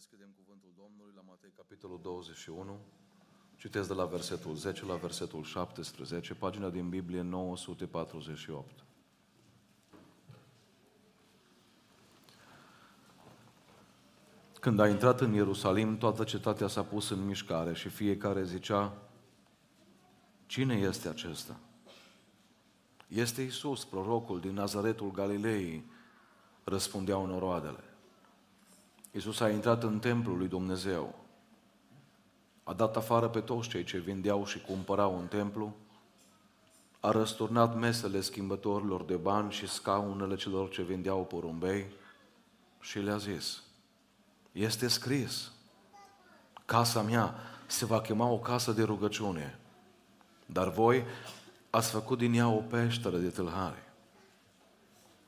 deschidem cuvântul Domnului la Matei, capitolul 21. Citesc de la versetul 10 la versetul 17, pagina din Biblie 948. Când a intrat în Ierusalim, toată cetatea s-a pus în mișcare și fiecare zicea, Cine este acesta? Este Isus, prorocul din Nazaretul Galilei, răspundeau noroadele. Iisus a intrat în templul lui Dumnezeu. A dat afară pe toți cei ce vindeau și cumpărau în templu, a răsturnat mesele schimbătorilor de bani și scaunele celor ce vindeau porumbei și le-a zis, este scris, casa mea se va chema o casă de rugăciune, dar voi ați făcut din ea o peșteră de tâlhare.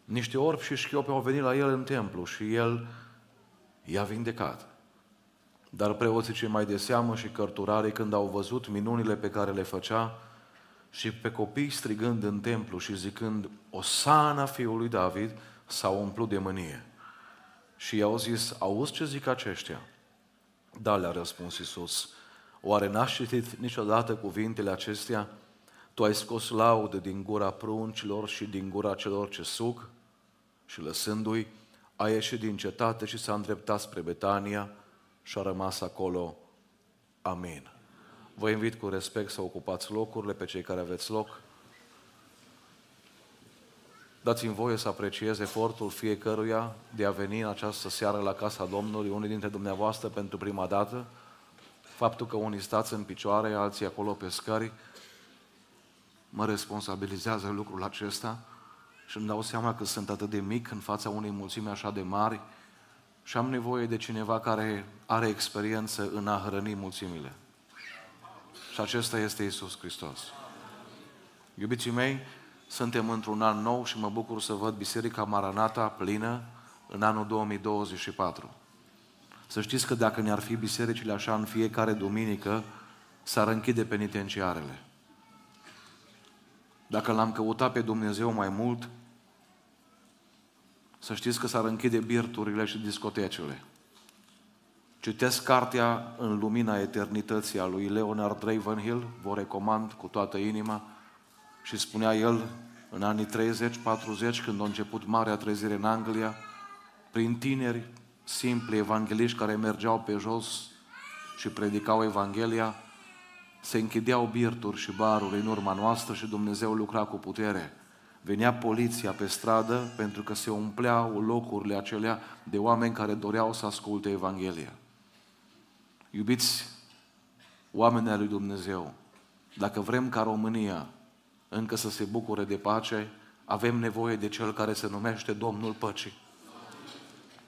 Niște orbi și șchiope au venit la el în templu și el i-a vindecat. Dar preoții cei mai de seamă și cărturarii, când au văzut minunile pe care le făcea și pe copii strigând în templu și zicând, Osana fiului David, s-au umplut de mânie. Și i-au zis, auzi ce zic aceștia? Da, le-a răspuns Iisus. Oare n-aș citit niciodată cuvintele acestea? Tu ai scos laudă din gura pruncilor și din gura celor ce sug? Și lăsându-i, a ieșit din cetate și s-a îndreptat spre Betania și a rămas acolo. Amin. Vă invit cu respect să ocupați locurile pe cei care aveți loc. Dați-mi voie să apreciez efortul fiecăruia de a veni în această seară la casa Domnului, unii dintre dumneavoastră pentru prima dată. Faptul că unii stați în picioare, alții acolo pe scări, mă responsabilizează lucrul acesta și îmi dau seama că sunt atât de mic în fața unei mulțimi așa de mari și am nevoie de cineva care are experiență în a hrăni mulțimile. Și acesta este Isus Hristos. Iubiții mei, suntem într-un an nou și mă bucur să văd Biserica Maranata plină în anul 2024. Să știți că dacă ne-ar fi bisericile așa în fiecare duminică, s-ar închide penitenciarele. Dacă l-am căutat pe Dumnezeu mai mult, să știți că s-ar închide birturile și discotecele. Citesc cartea în lumina eternității a lui Leonard Ravenhill, vă recomand cu toată inima, și spunea el în anii 30-40, când a început marea trezire în Anglia, prin tineri simpli evangeliști care mergeau pe jos și predicau Evanghelia, se închideau birturi și baruri în urma noastră și Dumnezeu lucra cu putere. Venea poliția pe stradă pentru că se umpleau locurile acelea de oameni care doreau să asculte Evanghelia. Iubiți oamenii lui Dumnezeu, dacă vrem ca România încă să se bucure de pace, avem nevoie de Cel care se numește Domnul Păcii.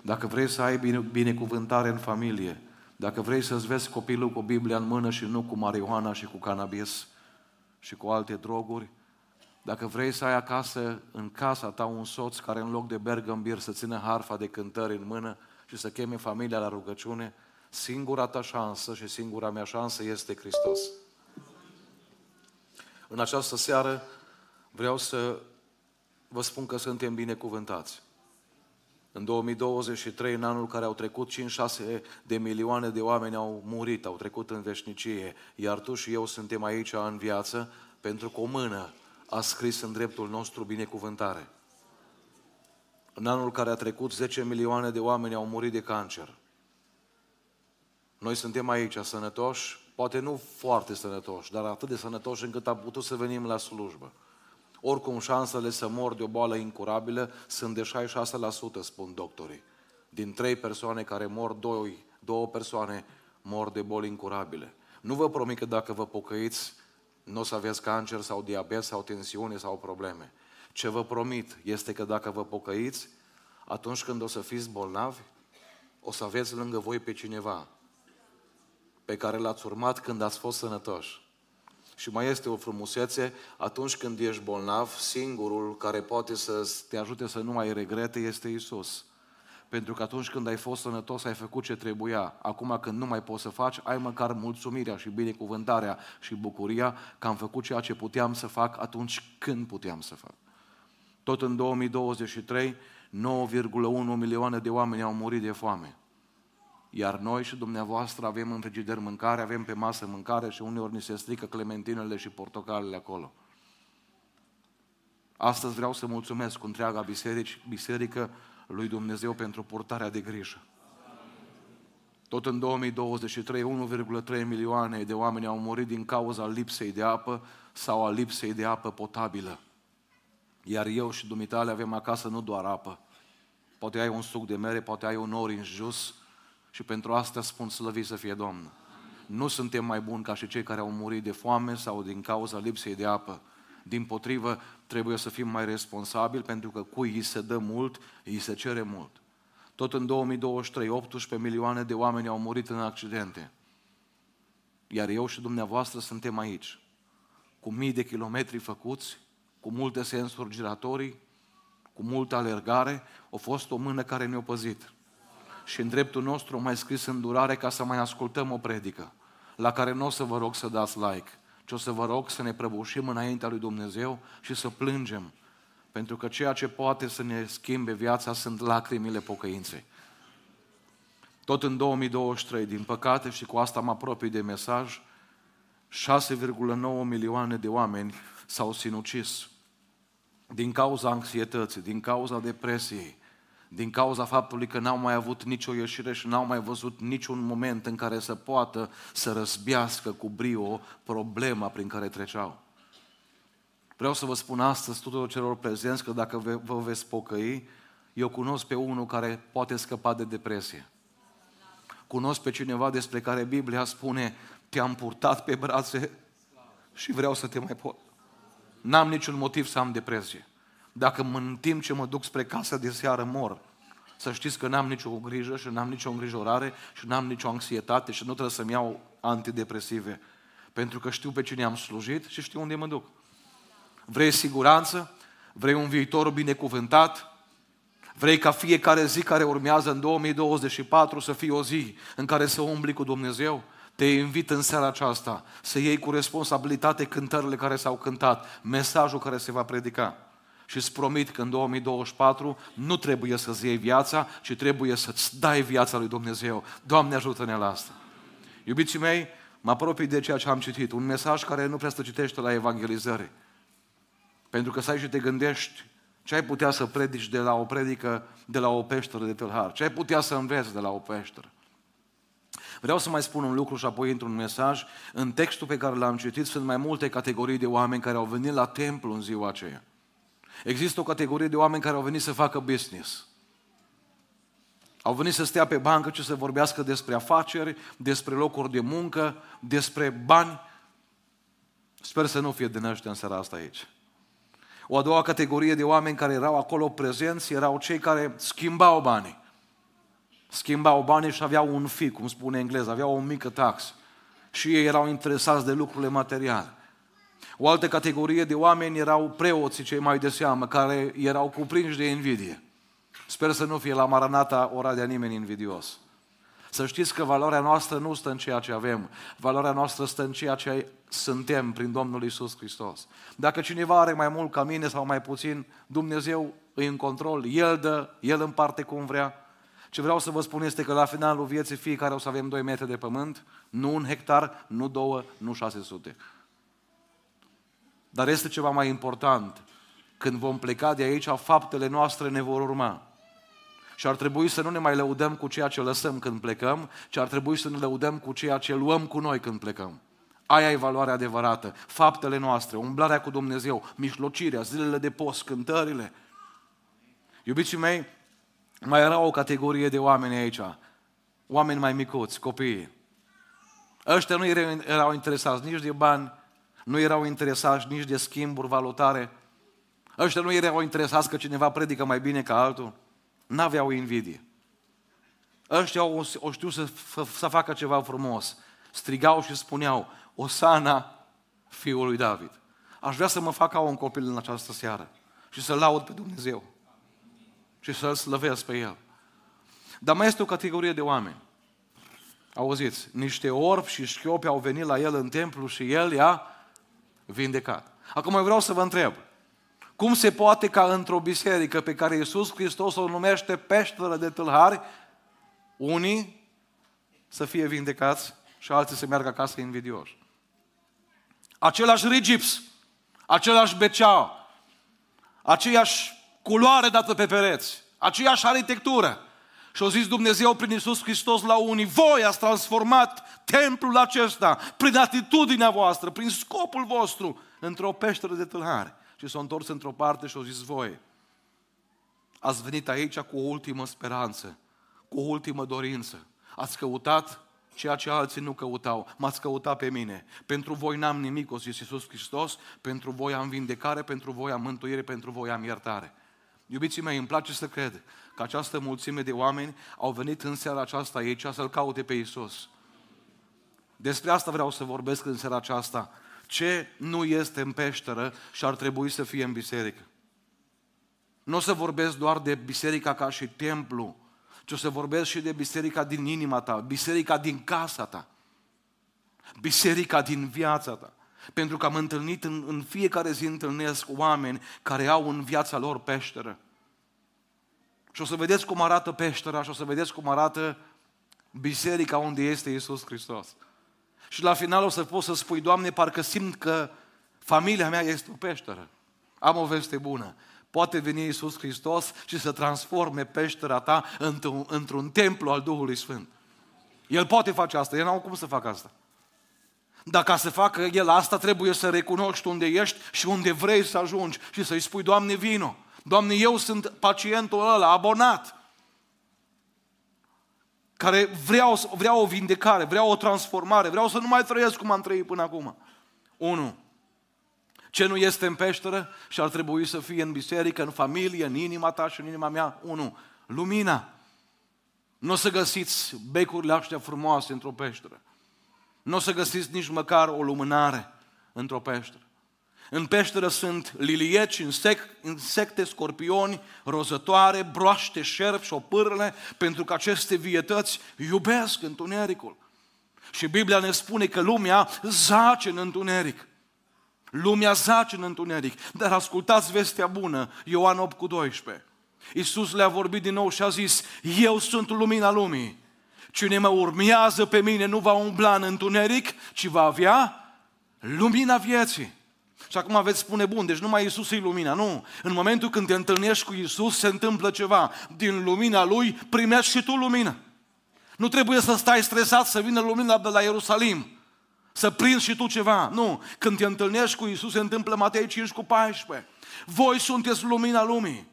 Dacă vrei să ai bine, binecuvântare în familie, dacă vrei să-ți vezi copilul cu Biblia în mână și nu cu marihuana și cu cannabis și cu alte droguri, dacă vrei să ai acasă, în casa ta, un soț care în loc de bergambir să țină harfa de cântări în mână și să cheme familia la rugăciune, singura ta șansă și singura mea șansă este Hristos. În această seară vreau să vă spun că suntem binecuvântați. În 2023, în anul care au trecut, 5-6 de milioane de oameni au murit, au trecut în veșnicie, iar tu și eu suntem aici în viață pentru că o mână a scris în dreptul nostru binecuvântare. În anul care a trecut, 10 milioane de oameni au murit de cancer. Noi suntem aici sănătoși, poate nu foarte sănătoși, dar atât de sănătoși încât am putut să venim la slujbă. Oricum, șansele să mor de o boală incurabilă sunt de 66%, spun doctorii. Din trei persoane care mor, doi, două persoane mor de boli incurabile. Nu vă promit că dacă vă pocăiți, nu o să aveți cancer sau diabet sau tensiune sau probleme. Ce vă promit este că dacă vă pocăiți, atunci când o să fiți bolnavi, o să aveți lângă voi pe cineva pe care l-ați urmat când ați fost sănătoși. Și mai este o frumusețe, atunci când ești bolnav, singurul care poate să te ajute să nu mai regrete este Isus. Pentru că atunci când ai fost sănătos, ai făcut ce trebuia. Acum când nu mai poți să faci, ai măcar mulțumirea și binecuvântarea și bucuria că am făcut ceea ce puteam să fac atunci când puteam să fac. Tot în 2023, 9,1 milioane de oameni au murit de foame. Iar noi și dumneavoastră avem în frigider mâncare, avem pe masă mâncare și uneori ni se strică clementinele și portocalele acolo. Astăzi vreau să mulțumesc cu întreaga biserică, biserică lui Dumnezeu pentru purtarea de grijă. Tot în 2023, 1,3 milioane de oameni au murit din cauza lipsei de apă sau a lipsei de apă potabilă. Iar eu și dumitale avem acasă nu doar apă. Poate ai un suc de mere, poate ai un ori în jus și pentru asta spun slăvit să fie Domnul. Nu suntem mai buni ca și cei care au murit de foame sau din cauza lipsei de apă. Din potrivă, trebuie să fim mai responsabili pentru că cui îi se dă mult, îi se cere mult. Tot în 2023, 18 milioane de oameni au murit în accidente. Iar eu și dumneavoastră suntem aici, cu mii de kilometri făcuți, cu multe sensuri giratorii, cu multă alergare, a fost o mână care ne-a păzit. Și în dreptul nostru mai scris îndurare ca să mai ascultăm o predică, la care nu o să vă rog să dați like, ci o să vă rog să ne prăbușim înaintea lui Dumnezeu și să plângem. Pentru că ceea ce poate să ne schimbe viața sunt lacrimile pocăinței. Tot în 2023, din păcate, și cu asta mă apropii de mesaj, 6,9 milioane de oameni s-au sinucis din cauza anxietății, din cauza depresiei, din cauza faptului că n-au mai avut nicio ieșire și n-au mai văzut niciun moment în care să poată să răzbiască cu brio problema prin care treceau. Vreau să vă spun astăzi tuturor celor prezenți că dacă vă veți pocăi, eu cunosc pe unul care poate scăpa de depresie. Cunosc pe cineva despre care Biblia spune, te-am purtat pe brațe și vreau să te mai pot. N-am niciun motiv să am depresie. Dacă în timp ce mă duc spre casă de seară mor, să știți că n-am nicio grijă și n-am nicio îngrijorare și n-am nicio anxietate și nu trebuie să-mi iau antidepresive. Pentru că știu pe cine am slujit și știu unde mă duc. Vrei siguranță? Vrei un viitor binecuvântat? Vrei ca fiecare zi care urmează în 2024 să fie o zi în care să umbli cu Dumnezeu? Te invit în seara aceasta să iei cu responsabilitate cântările care s-au cântat, mesajul care se va predica. Și îți promit că în 2024 nu trebuie să-ți iei viața, ci trebuie să-ți dai viața lui Dumnezeu. Doamne ajută-ne la asta. Iubiții mei, mă apropii de ceea ce am citit. Un mesaj care nu prea se citește la evangelizări. Pentru că să și te gândești ce ai putea să predici de la o predică, de la o peșteră de tâlhar. Ce ai putea să înveți de la o peșteră. Vreau să mai spun un lucru și apoi intru un mesaj. În textul pe care l-am citit sunt mai multe categorii de oameni care au venit la templu în ziua aceea. Există o categorie de oameni care au venit să facă business. Au venit să stea pe bancă și să vorbească despre afaceri, despre locuri de muncă, despre bani. Sper să nu fie din ăștia în seara asta aici. O a doua categorie de oameni care erau acolo prezenți erau cei care schimbau banii. Schimbau banii și aveau un fi, cum spune engleză, aveau o mică taxă. Și ei erau interesați de lucrurile materiale. O altă categorie de oameni erau preoții cei mai de seamă, care erau cuprinși de invidie. Sper să nu fie la Maranata ora de nimeni invidios. Să știți că valoarea noastră nu stă în ceea ce avem, valoarea noastră stă în ceea ce suntem prin Domnul Isus Hristos. Dacă cineva are mai mult ca mine sau mai puțin, Dumnezeu îi în control, El dă, El împarte cum vrea. Ce vreau să vă spun este că la finalul vieții fiecare o să avem 2 metri de pământ, nu un hectar, nu două, nu 600. Dar este ceva mai important. Când vom pleca de aici, faptele noastre ne vor urma. Și ar trebui să nu ne mai lăudăm cu ceea ce lăsăm când plecăm, ci ar trebui să ne lăudăm cu ceea ce luăm cu noi când plecăm. Aia e valoarea adevărată. Faptele noastre, umblarea cu Dumnezeu, mișlocirea, zilele de post, cântările. Iubiții mei, mai era o categorie de oameni aici. Oameni mai micuți, copii. Ăștia nu erau interesați nici de bani, nu erau interesați nici de schimburi valutare. Ăștia nu erau interesați că cineva predică mai bine ca altul. N-aveau invidie. Ăștia o, o știu să, să facă ceva frumos. Strigau și spuneau, Osana fiul lui David. Aș vrea să mă fac ca un copil în această seară și să laud pe Dumnezeu și să-L slăvesc pe El. Dar mai este o categorie de oameni. Auziți, niște orbi și șchiopi au venit la El în templu și El i-a vindecat. Acum vreau să vă întreb, cum se poate ca într-o biserică pe care Iisus Hristos o numește peșteră de tâlhari, unii să fie vindecați și alții să meargă acasă invidioși. Același rigips, același becea, aceeași culoare dată pe pereți, aceeași arhitectură. Și au zis Dumnezeu prin Iisus Hristos la unii, voi ați transformat templul acesta prin atitudinea voastră, prin scopul vostru, într-o peșteră de tâlhari. Și s-au întors într-o parte și au zis, voi ați venit aici cu o ultimă speranță, cu o ultimă dorință. Ați căutat ceea ce alții nu căutau. M-ați căutat pe mine. Pentru voi n-am nimic, o zis Iisus Hristos, pentru voi am vindecare, pentru voi am mântuire, pentru voi am iertare. Iubiții mei, îmi place să cred că această mulțime de oameni au venit în seara aceasta aici să-L caute pe Iisus. Despre asta vreau să vorbesc în seara aceasta. Ce nu este în peșteră și ar trebui să fie în biserică. Nu o să vorbesc doar de biserica ca și templu, ci o să vorbesc și de biserica din inima ta, biserica din casa ta, biserica din viața ta. Pentru că am întâlnit în, în fiecare zi întâlnesc oameni care au în viața lor peșteră. Și o să vedeți cum arată peștera și o să vedeți cum arată biserica unde este Isus Hristos. Și la final o să poți să spui, Doamne, parcă simt că familia mea este o peșteră. Am o veste bună. Poate veni Isus Hristos și să transforme peștera ta într-un, într-un templu al Duhului Sfânt. El poate face asta, el nu cum să facă asta. Dar ca să facă el asta, trebuie să recunoști unde ești și unde vrei să ajungi și să-i spui, Doamne, vino. Doamne, eu sunt pacientul ăla, abonat, care vreau, vreau o vindecare, vreau o transformare, vreau să nu mai trăiesc cum am trăit până acum. Unu, ce nu este în peșteră și ar trebui să fie în biserică, în familie, în inima ta și în inima mea? Unu, lumina. Nu o să găsiți becurile astea frumoase într-o peșteră. Nu o să găsiți nici măcar o lumânare într-o peșteră. În peșteră sunt lilieci, insecte, scorpioni, rozătoare, broaște, șerpi și opârle, pentru că aceste vietăți iubesc întunericul. Și Biblia ne spune că lumea zace în întuneric. Lumea zace în întuneric. Dar ascultați vestea bună, Ioan 8 cu 12. Iisus le-a vorbit din nou și a zis, eu sunt lumina lumii. Cine mă urmează pe mine nu va umbla în întuneric, ci va avea lumina vieții. Și acum aveți spune, bun, deci numai Iisus e lumina. Nu. În momentul când te întâlnești cu Iisus, se întâmplă ceva. Din lumina Lui primești și tu lumină. Nu trebuie să stai stresat să vină lumina de la Ierusalim. Să prinzi și tu ceva. Nu. Când te întâlnești cu Iisus, se întâmplă Matei 5 cu 14. Voi sunteți lumina lumii.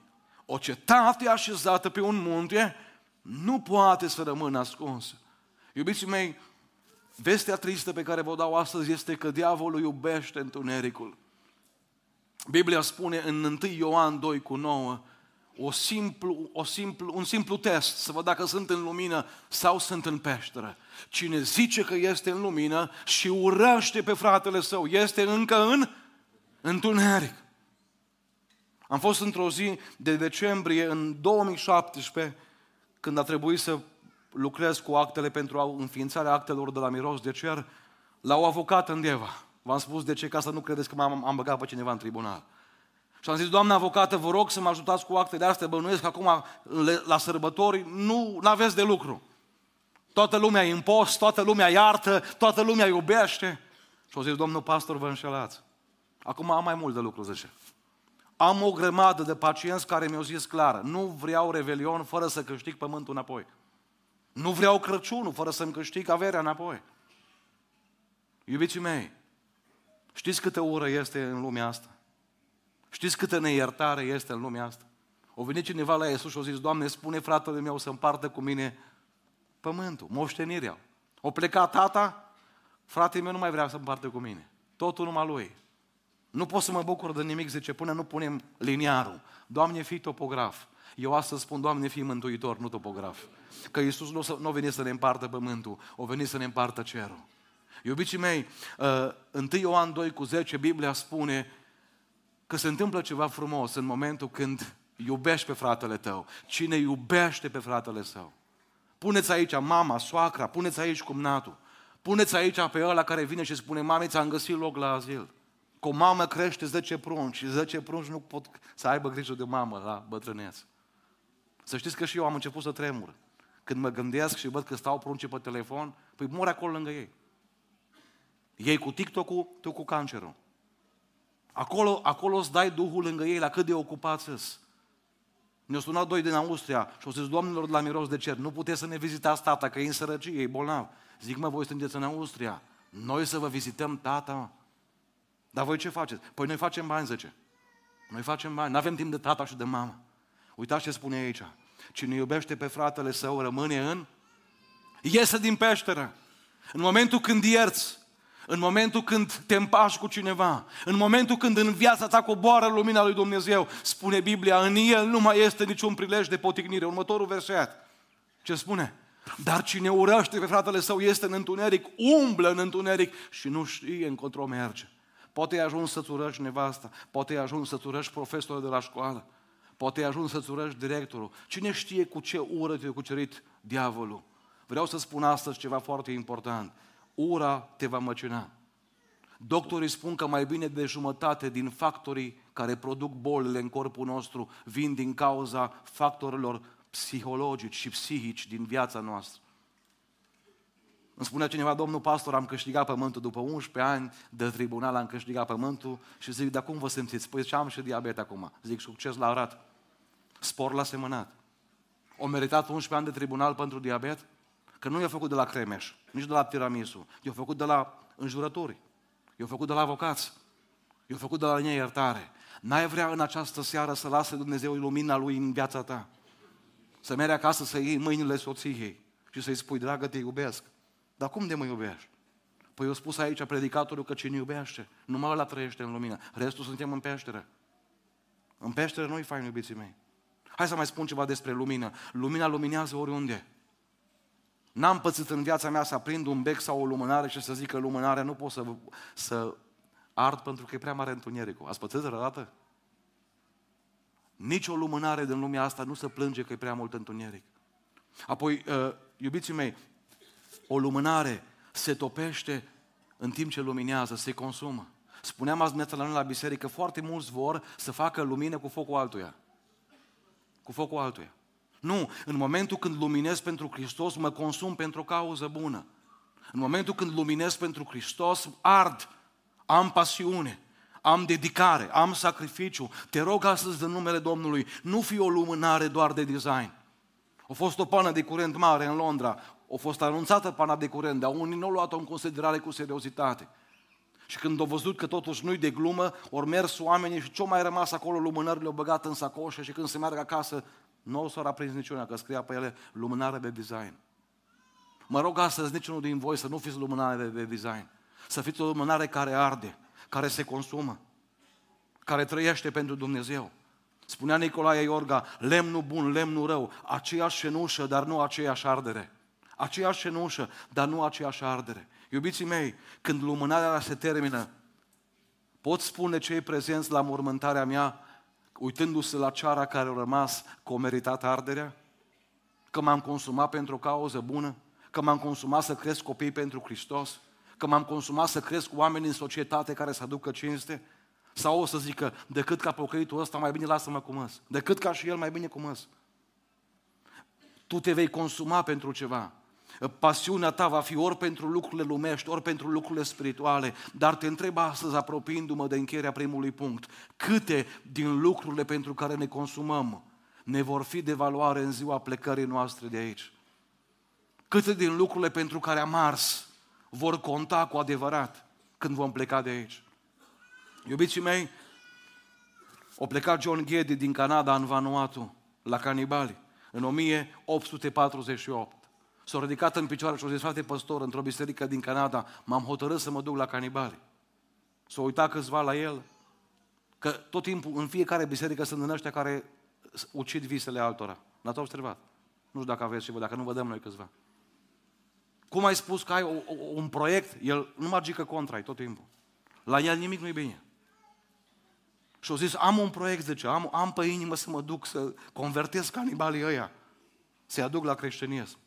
O cetate așezată pe un munte nu poate să rămână ascunsă. Iubiții mei, vestea tristă pe care vă dau astăzi este că diavolul iubește întunericul. Biblia spune în 1 Ioan 2 cu 9, o simplu, o simplu, un simplu test, să văd dacă sunt în lumină sau sunt în peșteră. Cine zice că este în lumină și urăște pe fratele său, este încă în întuneric. Am fost într-o zi de decembrie în 2017, când a trebuit să lucrez cu actele pentru înființarea actelor de la Miros de Cer, la o avocată în Deva. V-am spus de ce, ca să nu credeți că am, am băgat pe cineva în tribunal. Și am zis, doamna avocată, vă rog să mă ajutați cu actele astea, bănuiesc că acum la sărbători nu aveți de lucru. Toată lumea e în post, toată lumea iartă, toată lumea iubește. Și au zis, domnul pastor, vă înșelați. Acum am mai mult de lucru, zice. Am o grămadă de pacienți care mi-au zis clar, nu vreau revelion fără să câștig pământul înapoi. Nu vreau Crăciunul fără să-mi câștig averea înapoi. Iubiții mei, știți câtă ură este în lumea asta? Știți câtă neiertare este în lumea asta? O venit cineva la Iisus și a zis, Doamne, spune fratele meu să împartă cu mine pământul, moștenirea. O pleca tata, fratele meu nu mai vrea să împartă cu mine. Totul numai lui. Nu pot să mă bucur de nimic, zice, până nu punem liniarul. Doamne, fii topograf. Eu astăzi spun, Doamne, fii mântuitor, nu topograf. Că Iisus nu, nu a venit să ne împartă pământul, a venit să ne împartă cerul. Iubiții mei, 1 uh, Ioan 2 cu 10, Biblia spune că se întâmplă ceva frumos în momentul când iubești pe fratele tău. Cine iubește pe fratele său. Puneți aici mama, soacra, puneți aici cumnatul. Puneți aici pe ăla care vine și spune, mami, ți-am găsit loc la azil. Cu o mamă crește 10 prunci și 10 prunci nu pot să aibă grijă de mamă la bătrâneț. Să știți că și eu am început să tremur când mă gândesc și văd că stau prunce pe telefon, păi mor acolo lângă ei. Ei cu TikTok-ul, tu cu cancerul. Acolo, acolo îți dai Duhul lângă ei, la cât de ocupați îs. Ne-au sunat doi din Austria și au zis, doamnelor de la miros de cer, nu puteți să ne vizitați tata, că e în sărăcie, e bolnav. Zic, mă, voi sunteți în Austria. Noi să vă vizităm tata. Dar voi ce faceți? Păi noi facem bani, zice. Noi facem bani, nu avem timp de tata și de mama. Uitați ce spune aici. Cine iubește pe fratele său rămâne în... Iese din peșteră. În momentul când ierți, în momentul când te împași cu cineva, în momentul când în viața ta coboară lumina lui Dumnezeu, spune Biblia, în el nu mai este niciun prilej de potignire. Următorul verset. Ce spune? Dar cine urăște pe fratele său este în întuneric, umblă în întuneric și nu știe încotro merge. Poate ai ajuns să-ți urăști nevasta, poate ai ajuns să-ți urăști profesorul de la școală, poate ai ajuns să-ți urăști directorul. Cine știe cu ce ură te-a cucerit diavolul? Vreau să spun astăzi ceva foarte important. Ura te va măcina. Doctorii spun că mai bine de jumătate din factorii care produc bolile în corpul nostru vin din cauza factorilor psihologici și psihici din viața noastră. Îmi spunea cineva, domnul pastor, am câștigat pământul după 11 ani de tribunal, am câștigat pământul și zic, dar cum vă simțiți? Păi ce am și diabet acum. Zic, succes la arat. Spor la semănat. O meritat 11 ani de tribunal pentru diabet? Că nu i-a făcut de la Cremeș, nici de la tiramisu. I-a făcut de la înjurături. I-a făcut de la avocați. I-a făcut de la linia iertare. N-ai vrea în această seară să lase Dumnezeu lumina Lui în viața ta? Să mergi acasă să iei mâinile soției și să-i spui, dragă, te iubesc. Dar cum de mă iubești? Păi eu spus aici predicatorul că cine iubește, numai ăla trăiește în lumină. Restul suntem în peșteră. În peșteră nu-i fain, iubiții mei. Hai să mai spun ceva despre lumină. Lumina luminează oriunde. N-am pățit în viața mea să aprind un bec sau o lumânare și să zic că lumânarea nu pot să, să ard pentru că e prea mare întunericul. Ați pățit vreodată? Nici o lumânare din lumea asta nu se plânge că e prea mult întuneric. Apoi, uh, iubiții mei, o lumânare se topește în timp ce luminează, se consumă. Spuneam azi dimineața la noi la biserică, foarte mulți vor să facă lumină cu focul altuia. Cu focul altuia. Nu, în momentul când luminez pentru Hristos, mă consum pentru o cauză bună. În momentul când luminez pentru Hristos, ard, am pasiune, am dedicare, am sacrificiu. Te rog astăzi în numele Domnului, nu fi o lumânare doar de design. A fost o pană de curent mare în Londra, a fost anunțată pana de curent, dar unii nu au luat-o în considerare cu seriozitate. Și când au văzut că totuși nu-i de glumă, ori mers oamenii și ce mai rămas acolo, lumânările au băgat în sacoșă și când se meargă acasă, nu o să aprins niciuna, că scria pe ele lumânare de design. Mă rog astăzi niciunul din voi să nu fiți lumânare de design. Să fiți o lumânare care arde, care se consumă, care trăiește pentru Dumnezeu. Spunea Nicolae Iorga, lemnul bun, lemnul rău, aceeași cenușă, dar nu aceeași ardere. Aceeași cenușă, dar nu aceeași ardere. Iubiții mei, când lumânarea se termină, pot spune cei prezenți la mormântarea mea, uitându-se la ceara care a rămas, că o meritat arderea? Că m-am consumat pentru o cauză bună? Că m-am consumat să cresc copii pentru Hristos? Că m-am consumat să cresc oameni în societate care să aducă cinste? Sau o să zică, decât ca pocăitul ăsta, mai bine lasă-mă cu măs. Decât ca și el, mai bine cu măs. Tu te vei consuma pentru ceva. Pasiunea ta va fi ori pentru lucrurile lumești, ori pentru lucrurile spirituale. Dar te întreb astăzi, apropiindu-mă de încheierea primului punct, câte din lucrurile pentru care ne consumăm ne vor fi de valoare în ziua plecării noastre de aici? Câte din lucrurile pentru care am ars vor conta cu adevărat când vom pleca de aici? Iubiții mei, o plecat John Geddy din Canada în Vanuatu, la canibali, în 1848. S-a ridicat în picioare și a zis, frate păstor, într-o biserică din Canada, m-am hotărât să mă duc la canibali. S-a uitat câțiva la el, că tot timpul, în fiecare biserică sunt în ăștia care ucid visele altora. N-ați observat? Nu știu dacă aveți și vă, dacă nu vă dăm noi câțiva. Cum ai spus că ai o, o, un proiect, el nu mă gică contra tot timpul. La el nimic nu-i bine. Și au zis, am un proiect, zice, am, am pe inimă să mă duc să convertez canibalii ăia, să-i aduc la creștinism.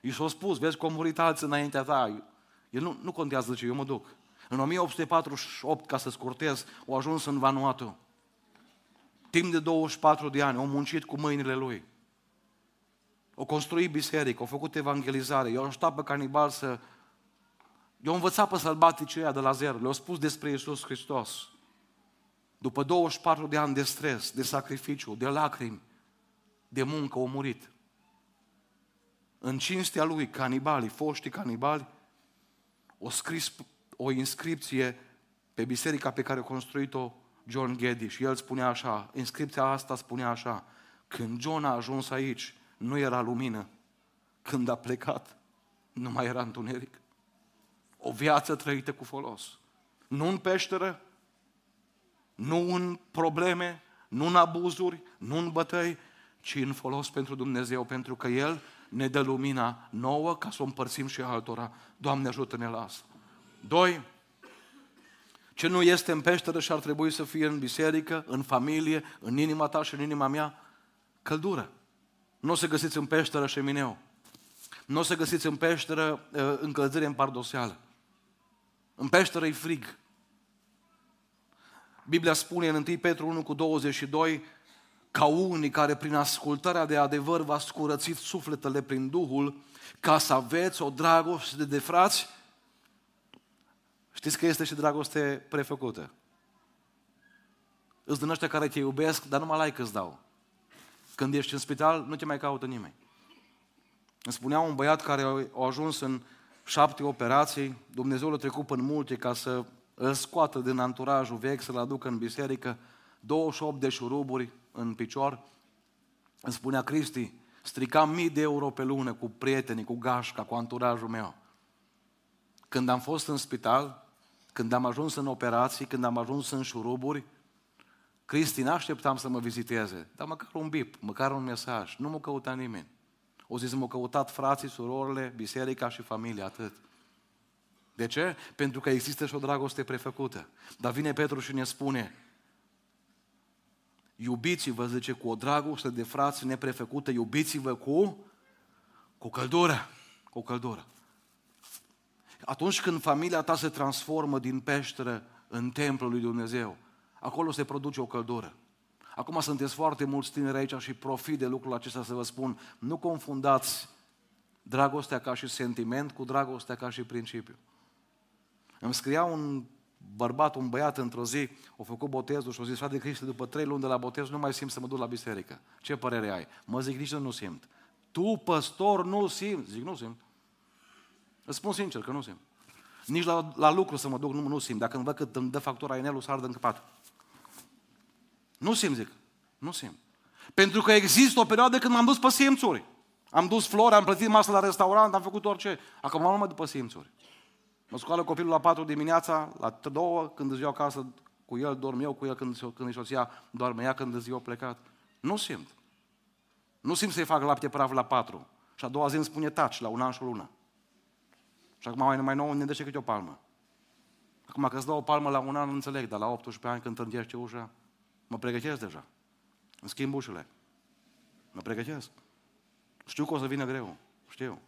I s-a spus, vezi că au murit alții înaintea ta. El nu, nu contează ce, eu mă duc. În 1848, ca să scurtez, au ajuns în Vanuatu. Timp de 24 de ani, au muncit cu mâinile lui. o construit biserică, au făcut evangelizare, i-au ajutat pe canibal să... I-au învățat pe sălbaticii ăia de la zero, le-au spus despre Iisus Hristos. După 24 de ani de stres, de sacrificiu, de lacrimi, de muncă, au murit. În cinstea lui, canibalii, foștii canibali, o scris o inscripție pe biserica pe care a construit-o John Geddy și el spunea așa, inscripția asta spunea așa, când John a ajuns aici, nu era lumină. Când a plecat, nu mai era întuneric. O viață trăită cu folos. Nu în peșteră, nu în probleme, nu în abuzuri, nu în bătăi, ci în folos pentru Dumnezeu, pentru că El ne dă lumina nouă ca să o împărțim și altora. Doamne ajută-ne la asta. Doi, ce nu este în peșteră și ar trebui să fie în biserică, în familie, în inima ta și în inima mea, căldură. Nu o să găsiți în peșteră șemineu. Nu o să găsiți în peșteră uh, încălzire în pardoseală. În peșteră e frig. Biblia spune în 1 Petru 1 cu 22 ca unii care prin ascultarea de adevăr v-a scurățit sufletele prin Duhul, ca să aveți o dragoste de frați. Știți că este și dragoste prefăcută. Îți din ăștia care te iubesc, dar numai like îți dau. Când ești în spital, nu te mai caută nimeni. Îmi spunea un băiat care a ajuns în șapte operații, Dumnezeu l-a trecut până multe ca să îl scoată din anturajul vechi, să-l aducă în biserică, 28 de șuruburi în picior. Îmi spunea Cristi, stricam mii de euro pe lună cu prietenii, cu gașca, cu anturajul meu. Când am fost în spital, când am ajuns în operații, când am ajuns în șuruburi, Cristi, n-așteptam să mă viziteze, dar măcar un bip, măcar un mesaj. Nu m-a căutat nimeni. O zis, m-au căutat frații, surorile, biserica și familia, atât. De ce? Pentru că există și o dragoste prefăcută. Dar vine Petru și ne spune, iubiți-vă, zice, cu o dragoste de frați neprefăcută, iubiți-vă cu, cu căldură. Cu căldură. Atunci când familia ta se transformă din peșteră în templul lui Dumnezeu, acolo se produce o căldură. Acum sunteți foarte mulți tineri aici și profit de lucrul acesta să vă spun, nu confundați dragostea ca și sentiment cu dragostea ca și principiu. Îmi scria un bărbat, un băiat într-o zi, a făcut botezul și a zis, frate Cristi, după trei luni de la botez nu mai simt să mă duc la biserică. Ce părere ai? Mă zic, nici nu simt. Tu, păstor, nu simți? Zic, nu simt. Îți spun sincer că nu simt. Nici la, la lucru să mă duc, nu, nu simt. Dacă îmi văd că îmi dă factura inelul, să ardă în căpat. Nu simt, zic. Nu simt. Pentru că există o perioadă când m-am dus pe simțuri. Am dus flori, am plătit masă la restaurant, am făcut orice. Acum am numai după simțuri. Mă scoală copilul la 4 dimineața, la 2, când îți iau acasă cu el, dorm eu cu el, când, când e soția, doarme ea, când îți eu plecat. Nu simt. Nu simt să-i fac lapte praf la 4. Și a doua zi îmi spune taci, la un an și o lună. Și acum mai, mai nou ne dă câte o palmă. Acum că îți dau o palmă la un an, nu înțeleg, dar la 18 ani când trângește ușa, mă pregătesc deja. Îmi schimb ușile. Mă pregătesc. Știu că o să vină greu. Știu.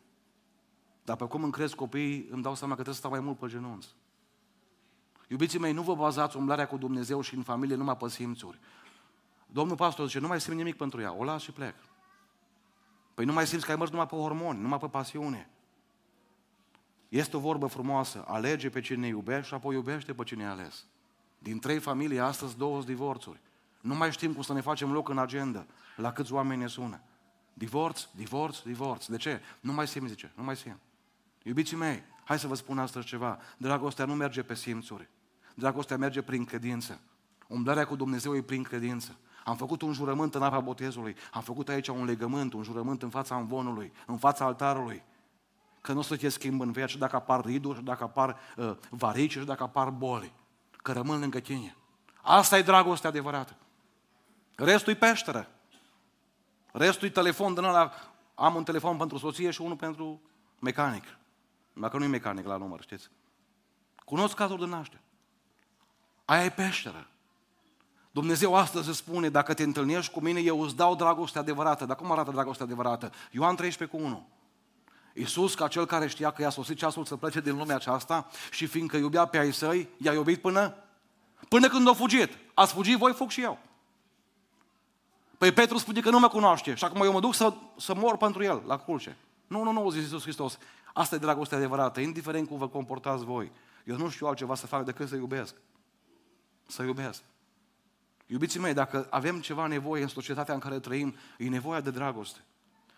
Dar pe cum îmi cresc copiii, îmi dau seama că trebuie să stau mai mult pe genunți. Iubiții mei, nu vă bazați umblarea cu Dumnezeu și în familie numai pe simțuri. Domnul pastor zice, nu mai simt nimic pentru ea, o las și plec. Păi nu mai simți că ai mers numai pe hormoni, numai pe pasiune. Este o vorbă frumoasă, alege pe cine iubești și apoi iubește pe cine ai ales. Din trei familii, astăzi două divorțuri. Nu mai știm cum să ne facem loc în agenda. La câți oameni ne sună. Divorț, divorț, divorț. De ce? Nu mai simt, zice, nu mai simt. Iubiții mei, hai să vă spun astăzi ceva. Dragostea nu merge pe simțuri. Dragostea merge prin credință. Umblarea cu Dumnezeu e prin credință. Am făcut un jurământ în apa botezului. Am făcut aici un legământ, un jurământ în fața învonului, în fața altarului. Că nu o să te schimb în viață dacă apar riduri, și dacă apar uh, varici, și dacă apar boli. Că rămân lângă tine. Asta e dragostea adevărată. Restul e peșteră. Restul e telefon din ăla. Am un telefon pentru soție și unul pentru mecanic. Dacă nu e mecanic la număr, știți? Cunosc cazul de naștere. Aia e peșteră. Dumnezeu astăzi îți spune, dacă te întâlnești cu mine, eu îți dau dragoste adevărată. Dar cum arată dragostea adevărată? Ioan 13 cu 1. Iisus, ca cel care știa că i-a sosit ceasul să plece din lumea aceasta și fiindcă iubea pe ai săi, i-a iubit până, până când a fugit. Ați fugit voi, fug și eu. Păi Petru spune că nu mă cunoaște și acum eu mă duc să, să mor pentru el la cruce. Nu, nu, nu, zis Iisus Hristos. Asta e dragostea adevărată, indiferent cum vă comportați voi. Eu nu știu altceva să fac decât să iubesc. Să iubesc. Iubiții mei, dacă avem ceva nevoie în societatea în care trăim, e nevoia de dragoste.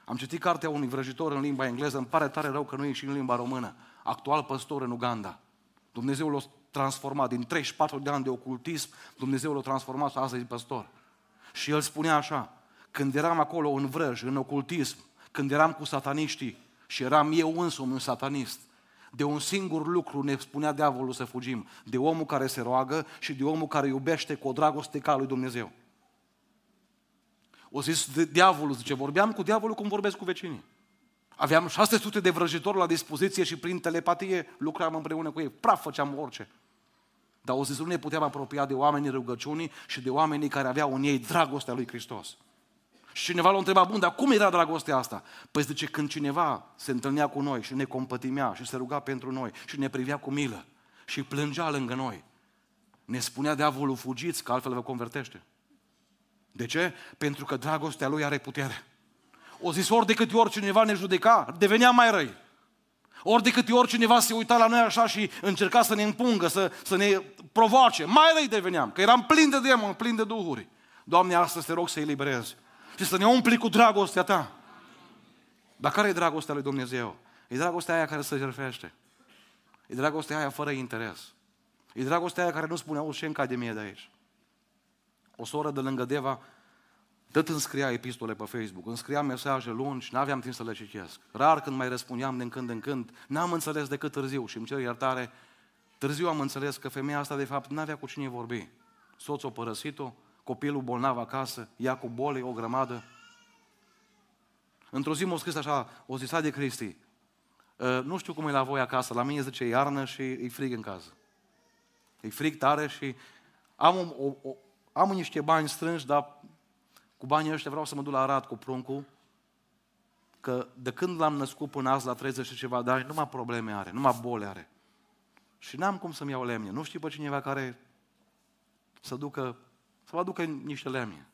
Am citit cartea unui vrăjitor în limba engleză, îmi pare tare rău că nu e și în limba română. Actual păstor în Uganda. Dumnezeu l-a transformat din 34 de ani de ocultism, Dumnezeu l-a transformat astăzi păstor. Și el spunea așa, când eram acolo în vrăj, în ocultism, când eram cu sataniștii și eram eu însumi un satanist, de un singur lucru ne spunea diavolul să fugim, de omul care se roagă și de omul care iubește cu o dragoste ca lui Dumnezeu. O zis de diavolul, zice, vorbeam cu diavolul cum vorbesc cu vecinii. Aveam 600 de vrăjitori la dispoziție și prin telepatie lucram împreună cu ei. Praf făceam orice. Dar o zis, nu ne puteam apropia de oamenii rugăciunii și de oamenii care aveau în ei dragostea lui Hristos. Și cineva l-a întrebat, bun, dar cum era dragostea asta? Păi zice, când cineva se întâlnea cu noi și ne compătimea și se ruga pentru noi și ne privea cu milă și plângea lângă noi, ne spunea diavolul, fugiți, că altfel vă convertește. De ce? Pentru că dragostea lui are putere. O zis, ori de câte ori cineva ne judeca, devenea mai răi. Ori de câte ori cineva se uita la noi așa și încerca să ne împungă, să, să ne provoace, mai răi deveneam, că eram plin de demoni, plin de duhuri. Doamne, astăzi te rog să eliberezi și să ne umpli cu dragostea Ta. Dar care e dragostea lui Dumnezeu? E dragostea aia care se jertfește. E dragostea aia fără interes. E dragostea aia care nu spune, auzi, ce de mie de aici. O soră de lângă Deva tot îmi scria epistole pe Facebook, îmi scria mesaje lungi, n-aveam timp să le citesc. Rar când mai răspundeam din când în când, n-am înțeles decât târziu și îmi cer iertare. Târziu am înțeles că femeia asta de fapt n-avea cu cine vorbi. Soțul a părăsit-o, copilul bolnav acasă, ea cu boli, o grămadă. Într-o zi m-a scris așa, o zis de Cristi, ă, nu știu cum e la voi acasă, la mine zice iarnă și e frig în casă. E frig tare și am, o, o, am niște bani strânși, dar cu banii ăștia vreau să mă duc la Arad cu pruncul, că de când l-am născut până azi la 30 și ceva de ani, numai probleme are, numai boli are. Și n-am cum să-mi iau lemne. Nu știu pe cineva care să ducă, să vă aducă niște lemne.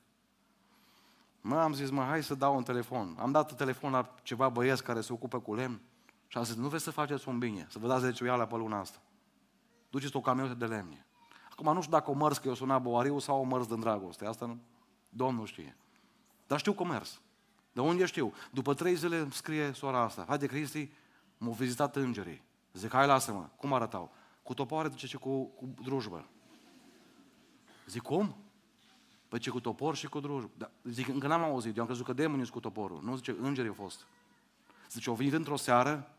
Mă, am zis, mă, hai să dau un telefon. Am dat un telefon la ceva băieți care se ocupă cu lemn și am zis, nu vreți să faceți un bine, să vă dați 10 la pe luna asta. Duceți o camionetă de lemne. Acum nu știu dacă o mărs că eu suna boariu sau o mărs din dragoste. Asta nu, Domnul știe. Dar știu comerț. De unde știu? După trei zile îmi scrie sora asta. Haide, Cristi, m-au vizitat îngerii. Zic, hai, lasă-mă. Cum arătau? Cu topoare, zice, și cu, cu drujbă. Zic, cum? Păi ce cu topor și cu drujbă. Da, zic, încă n-am auzit. Eu am crezut că demonii sunt cu toporul. Nu, zice, îngerii au fost. Zice, au venit într-o seară,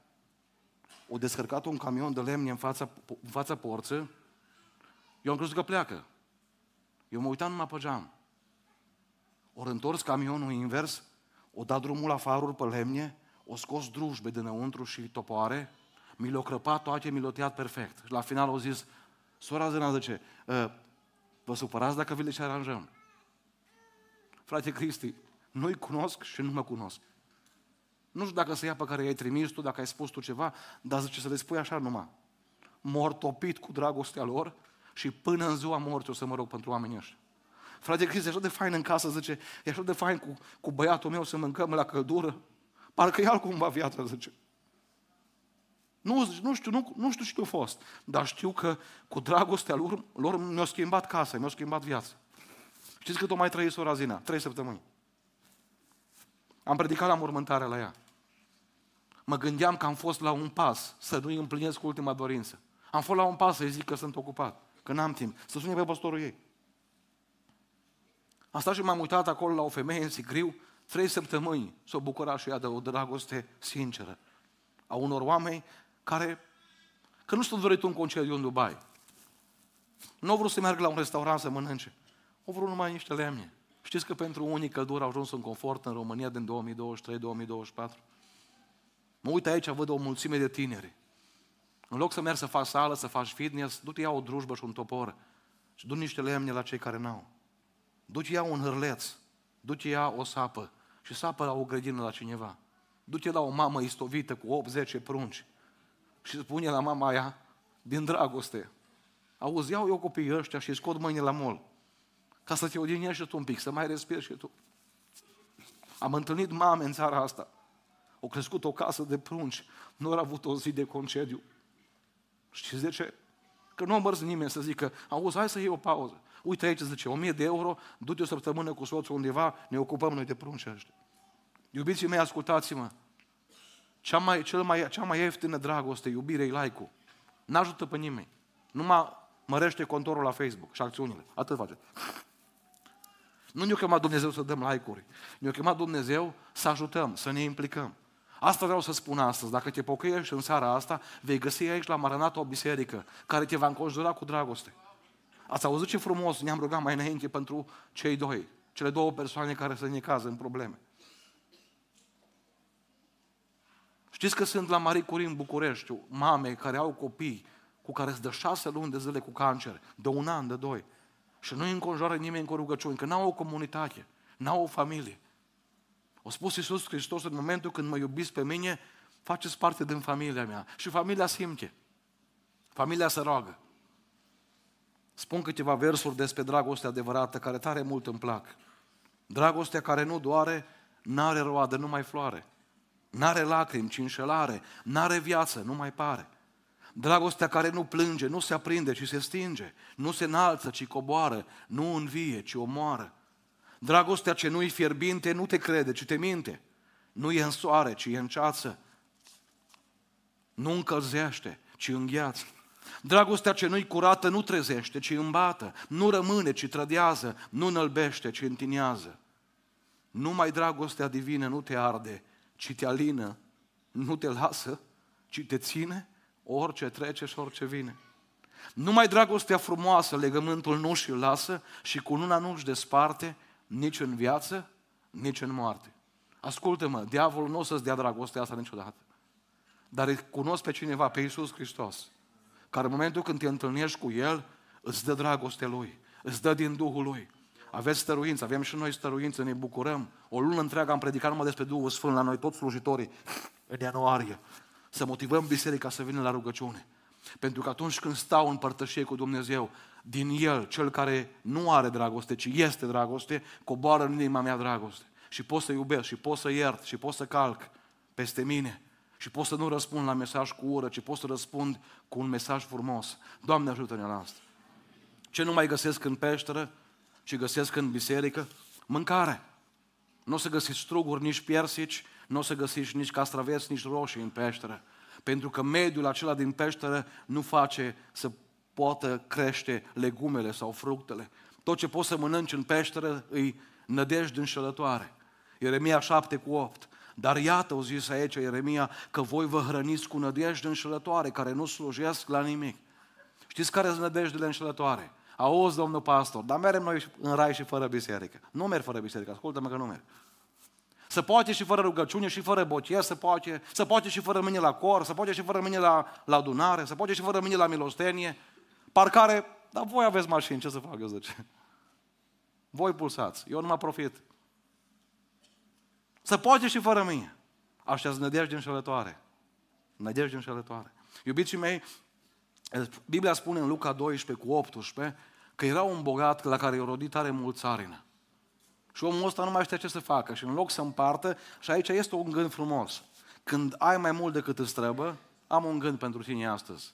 au descărcat un camion de lemne în fața, în fața porță, eu am crezut că pleacă. Eu mă uitam numai pe geam. Ori întors camionul invers, o dat drumul la faruri pe lemne, o scos drujbe dinăuntru și topoare, mi l-o crăpat toate, mi l-o tăiat perfect. Și la final au zis, sora Zena zice, ă, vă supărați dacă vi le ce aranjăm? Frate Cristi, nu-i cunosc și nu mă cunosc. Nu știu dacă să ia pe care i-ai trimis tu, dacă ai spus tu ceva, dar zice să le spui așa numai. Mortopit cu dragostea lor și până în ziua morții o să mă rog pentru oamenii ăștia. Frate Cristi, e așa de fain în casă, zice, e așa de fain cu, cu băiatul meu să mâncăm la căldură. Parcă e altcumva viața, zice. Nu, nu știu, nu, nu știu ce a fost, dar știu că cu dragostea lor, lor mi-a schimbat casa, mi-a schimbat viața. Știți cât o mai trăit sora Zina? Trei săptămâni. Am predicat la mormântare la ea. Mă gândeam că am fost la un pas să nu-i împlinesc ultima dorință. Am fost la un pas să-i zic că sunt ocupat, că n-am timp. Să sune pe pastorul ei. Am stat și m-am uitat acolo la o femeie în sicriu, trei săptămâni s-o bucura și ea de o dragoste sinceră a unor oameni care, că nu sunt dorit un concediu în Dubai. Nu au vrut să meargă la un restaurant să mănânce. Au vrut numai niște lemne. Știți că pentru unii călduri au ajuns în confort în România din 2023-2024? Mă uit aici, văd o mulțime de tineri. În loc să mergi să faci sală, să faci fitness, du-te ia o drujbă și un topor și du niște lemne la cei care n-au. Du-te ia un hârleț, du-te ia o sapă și sapă la o grădină la cineva. Du-te la o mamă istovită cu 8-10 prunci și spune la mama aia, din dragoste, auzi, iau eu copiii ăștia și scot mâinile la mol, ca să te odihnești tu un pic, să mai respiri și tu. Am întâlnit mame în țara asta. Au crescut o casă de prunci. Nu au avut o zi de concediu. Știți de ce? Că nu a mers nimeni să zică, auzi, hai să iei o pauză. Uite aici, zice, 1000 de euro, du-te o săptămână cu soțul undeva, ne ocupăm noi de prunci ăștia. Iubiții mei, ascultați-mă. Cea mai, cel mai, cea mai ieftină dragoste, iubire, e like-ul. N-ajută pe nimeni. Numai mărește contorul la Facebook și acțiunile. Atât face. Nu ne-a chemat Dumnezeu să dăm like-uri. Ne-a chemat Dumnezeu să ajutăm, să ne implicăm. Asta vreau să spun astăzi. Dacă te pocăiești în seara asta, vei găsi aici la Maranata o biserică care te va înconjura cu dragoste. Ați auzit ce frumos ne-am rugat mai înainte pentru cei doi, cele două persoane care se necază în probleme. Știți că sunt la Marie Curie în București mame care au copii cu care se dă șase luni de zile cu cancer, de un an, de doi. Și nu îi înconjoară nimeni cu rugăciuni, că n-au o comunitate, n-au o familie. O spus Iisus Hristos în momentul când mă iubiți pe mine, faceți parte din familia mea. Și familia simte. Familia se roagă. Spun câteva versuri despre dragostea adevărată, care tare mult îmi plac. Dragostea care nu doare, n-are roadă, nu mai floare. N-are lacrimi, ci înșelare. N-are viață, nu mai pare. Dragostea care nu plânge, nu se aprinde, ci se stinge. Nu se înalță, ci coboară. Nu învie, ci omoară. Dragostea ce nu-i fierbinte, nu te crede, ci te minte. Nu e în soare, ci e în ceață. Nu încălzește, ci îngheață. Dragostea ce nu-i curată nu trezește, ci îmbată. Nu rămâne, ci trădează. Nu înălbește, ci întinează. Numai dragostea divină nu te arde, ci te alină. Nu te lasă, ci te ține orice trece și orice vine. Numai dragostea frumoasă, legământul nu și lasă și cu luna nu-și desparte nici în viață, nici în moarte. Ascultă-mă, diavolul nu o să-ți dea dragostea asta niciodată. Dar cunosc pe cineva, pe Iisus Hristos, care în momentul când te întâlnești cu El, îți dă dragoste Lui, îți dă din Duhul Lui. Aveți stăruință, avem și noi stăruință, ne bucurăm. O lună întreagă am predicat numai despre Duhul Sfânt la noi, toți slujitorii, în ianuarie. Să motivăm biserica să vină la rugăciune. Pentru că atunci când stau în părtășie cu Dumnezeu, din El, cel care nu are dragoste, ci este dragoste, coboară în inima mea dragoste. Și pot să iubesc, și pot să iert, și pot să calc peste mine. Și pot să nu răspund la mesaj cu ură, ci pot să răspund cu un mesaj frumos. Doamne ajută-ne la asta. Ce nu mai găsesc în peșteră, ci găsesc în biserică? Mâncare. Nu o să găsiți struguri, nici piersici, nu o să găsiți nici castraveți, nici roșii în peșteră. Pentru că mediul acela din peșteră nu face să poată crește legumele sau fructele. Tot ce poți să mănânci în peșteră îi nădejde înșelătoare. Ieremia 7 cu 8. Dar iată, o zis aici Ieremia, că voi vă hrăniți cu nădejde înșelătoare, care nu slujesc la nimic. Știți care sunt nădejdele înșelătoare? Auzi, domnul pastor, dar merem noi în rai și fără biserică. Nu merg fără biserică, ascultă-mă că nu merg. Să poate și fără rugăciune și fără bocier, să poate, să poate și fără mâine la cor, să poate și fără mâine la, la adunare, să poate și fără mâine la milostenie. Parcare, dar voi aveți mașini, ce să fac eu, zice? Voi pulsați, eu nu mă profit. Să poate și fără mine. Așa nădejde înșelătoare. Nădejde înșelătoare. Iubiții mei, Biblia spune în Luca 12 cu 18 că era un bogat la care i-a rodit are mult țarină. Și omul ăsta nu mai știa ce să facă și în loc să împartă, și aici este un gând frumos. Când ai mai mult decât îți trebuie, am un gând pentru tine astăzi.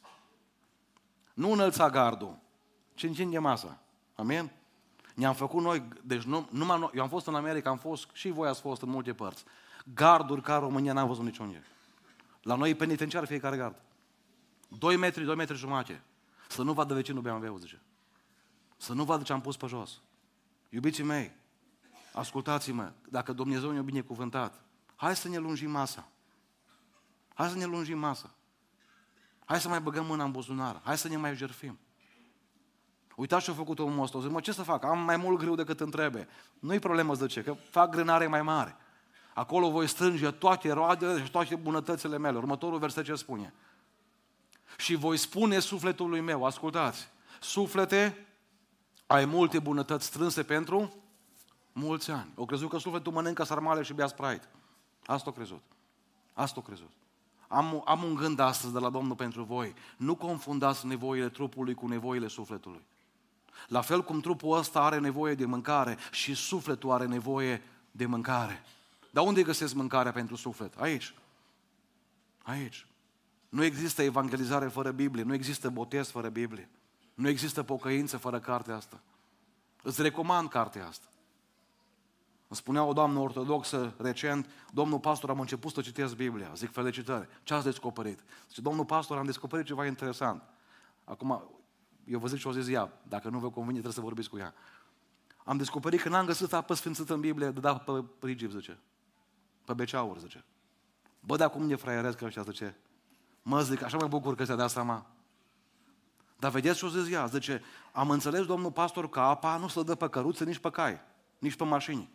Nu înălța gardul, ci încinge masa. Amin? Ne-am făcut noi, deci nu, numai noi, eu am fost în America, am fost, și voi ați fost în multe părți. Garduri ca România n-am văzut niciunde. La noi e penitenciar fiecare gard. 2 metri, 2 metri jumate. Să nu vadă vecinul BMW-ul, zice. Să nu vadă ce am pus pe jos. Iubiții mei, ascultați-mă, dacă Dumnezeu ne-a binecuvântat, hai să ne lungim masa. Hai să ne lungim masa. Hai să mai băgăm mâna în buzunar. Hai să ne mai jerfim. Uitați ce a făcut omul ăsta. Zic, mă, ce să fac? Am mai mult greu decât îmi trebuie. Nu-i problemă, zice, că fac grânare mai mare. Acolo voi strânge toate roadele și toate bunătățile mele. Următorul verset ce spune? Și voi spune sufletului meu, ascultați, suflete, ai multe bunătăți strânse pentru mulți ani. O crezut că sufletul mănâncă sarmale și bea Sprite. Asta o crezut. Asta o crezut. Am, am un gând astăzi de la Domnul pentru voi. Nu confundați nevoile trupului cu nevoile sufletului. La fel cum trupul ăsta are nevoie de mâncare și sufletul are nevoie de mâncare. Dar unde găsesc mâncarea pentru suflet? Aici. Aici. Nu există evangelizare fără Biblie, nu există botez fără Biblie, nu există pocăință fără cartea asta. Îți recomand cartea asta. Îmi spunea o doamnă ortodoxă recent, domnul pastor, am început să citesc Biblia. Zic, felicitări. Ce ați descoperit? Zice, domnul pastor, am descoperit ceva interesant. Acum, eu vă zic ce o zis ea. Dacă nu vă convine, trebuie să vorbiți cu ea. Am descoperit că n-am găsit apă sfințită în Biblie, de da pe prigib, zice. Pe beceauri, zice. Bă, dar cum e fraieresc ăștia, zice. Mă zic, așa mă bucur că ți-a dat seama. Dar vedeți ce o zis ea? Zice, am înțeles, domnul pastor, că apa nu se dă pe căruță, nici pe cai, nici pe mașini.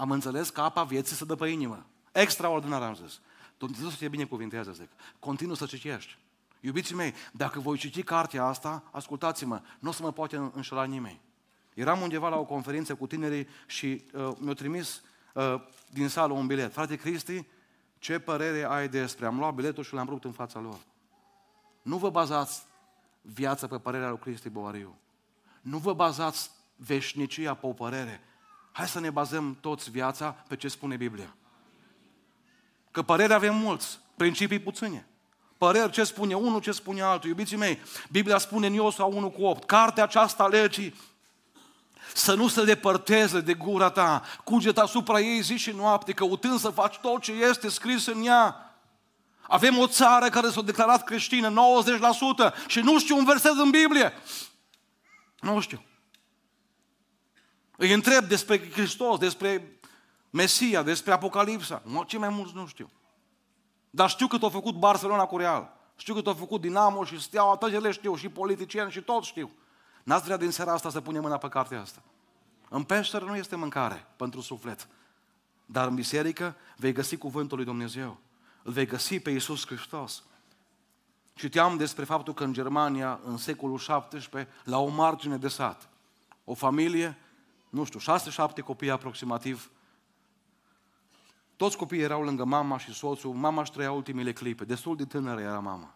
Am înțeles că apa vieții se dă pe inimă. Extraordinar am zis. Dumnezeu să fie binecuvintează, zic. Continuu să citești. Iubiții mei, dacă voi citi cartea asta, ascultați-mă, nu o să mă poate înșela nimeni. Eram undeva la o conferință cu tinerii și uh, mi-au trimis uh, din sală un bilet. Frate Cristi, ce părere ai despre? Am luat biletul și l-am rupt în fața lor. Nu vă bazați viața pe părerea lui Cristi Boariu. Nu vă bazați veșnicia pe o părere. Hai să ne bazăm toți viața pe ce spune Biblia. Că părere avem mulți, principii puține. Păreri ce spune unul, ce spune altul. Iubiții mei, Biblia spune în Iosua 1 cu 8, cartea aceasta legii să nu se depărteze de gura ta, cuget asupra ei zi și noapte, căutând să faci tot ce este scris în ea. Avem o țară care s-a declarat creștină, 90%, și nu știu un verset în Biblie. Nu știu. Îi întreb despre Hristos, despre Mesia, despre Apocalipsa. Ce mai mulți nu știu. Dar știu cât a făcut Barcelona cu Real. Știu cât a făcut Dinamo și Steaua, toate le știu, și politicieni și tot știu. N-ați vrea din seara asta să punem mâna pe cartea asta. În peșteră nu este mâncare pentru suflet. Dar în biserică vei găsi cuvântul lui Dumnezeu. Îl vei găsi pe Iisus Hristos. Citeam despre faptul că în Germania, în secolul XVII, la o margine de sat, o familie, nu știu, șase, șapte copii aproximativ, toți copiii erau lângă mama și soțul, mama își trăia ultimile clipe, destul de tânără era mama.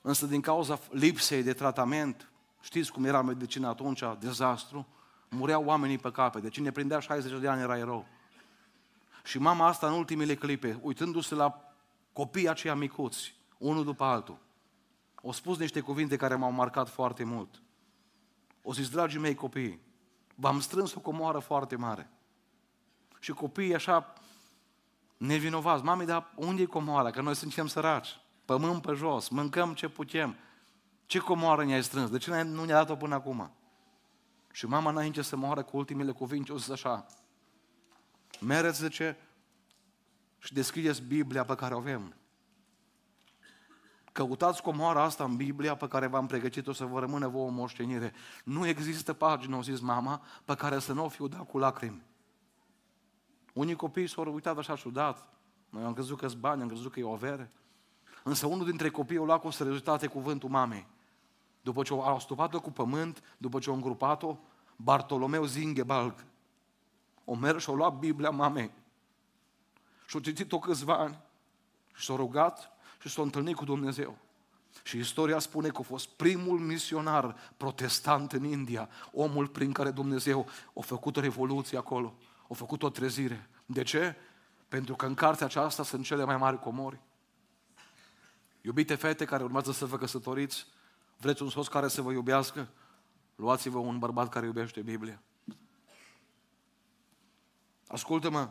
Însă din cauza lipsei de tratament, știți cum era medicina atunci, dezastru, mureau oamenii pe cape, de cine prindea 60 de ani era erou. Și mama asta în ultimele clipe, uitându-se la copiii aceia micuți, unul după altul, o spus niște cuvinte care m-au marcat foarte mult. O zis, dragii mei copii, v-am strâns o comoară foarte mare. Și copiii așa nevinovați, mami, dar unde e comoara? Că noi suntem săraci, pământ pe jos, mâncăm ce putem. Ce comoară ne-ai strâns? De ce nu ne-a dat-o până acum? Și mama înainte să moară cu ultimele cuvinte, o zis așa, mereți, zice, și deschideți Biblia pe care o avem. Căutați comoara asta în Biblia pe care v-am pregătit-o să vă rămână vouă moștenire. Nu există pagină, o zis mama, pe care să nu o fiu dat cu lacrimi. Unii copii s-au uitat așa ciudat. Noi am crezut că bani, am crezut că e o avere. Însă unul dintre copii a luat cu seriozitate cuvântul mamei. După ce au stupat-o cu pământ, după ce au îngrupat-o, Bartolomeu Zingebalg o mers și a luat Biblia mamei și a citit-o câțiva ani și s-a rugat și s-a întâlnit cu Dumnezeu. Și istoria spune că a fost primul misionar protestant în India, omul prin care Dumnezeu a făcut o revoluție acolo, a făcut o trezire. De ce? Pentru că în cartea aceasta sunt cele mai mari comori. Iubite fete care urmează să vă căsătoriți, vreți un soț care să vă iubească? Luați-vă un bărbat care iubește Biblia. Ascultă-mă,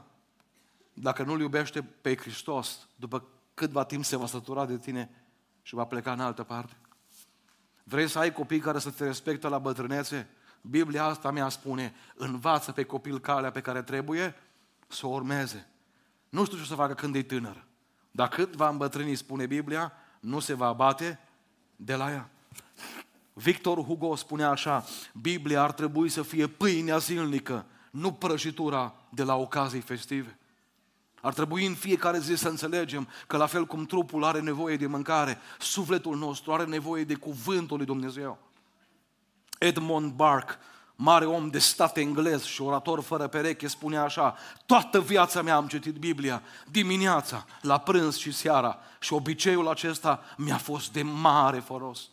dacă nu-L iubește pe Hristos, după câtva timp se va sătura de tine și va pleca în altă parte. Vrei să ai copii care să te respectă la bătrânețe? Biblia asta mea spune, învață pe copil calea pe care trebuie să o urmeze. Nu știu ce să facă când e tânăr. Dar cât va îmbătrâni, spune Biblia, nu se va abate de la ea. Victor Hugo spunea așa, Biblia ar trebui să fie pâinea zilnică, nu prăjitura de la ocazii festive. Ar trebui în fiecare zi să înțelegem că la fel cum trupul are nevoie de mâncare, sufletul nostru are nevoie de cuvântul lui Dumnezeu. Edmund Burke, mare om de stat englez și orator fără pereche, spune așa, toată viața mea am citit Biblia, dimineața, la prânz și seara și obiceiul acesta mi-a fost de mare folos.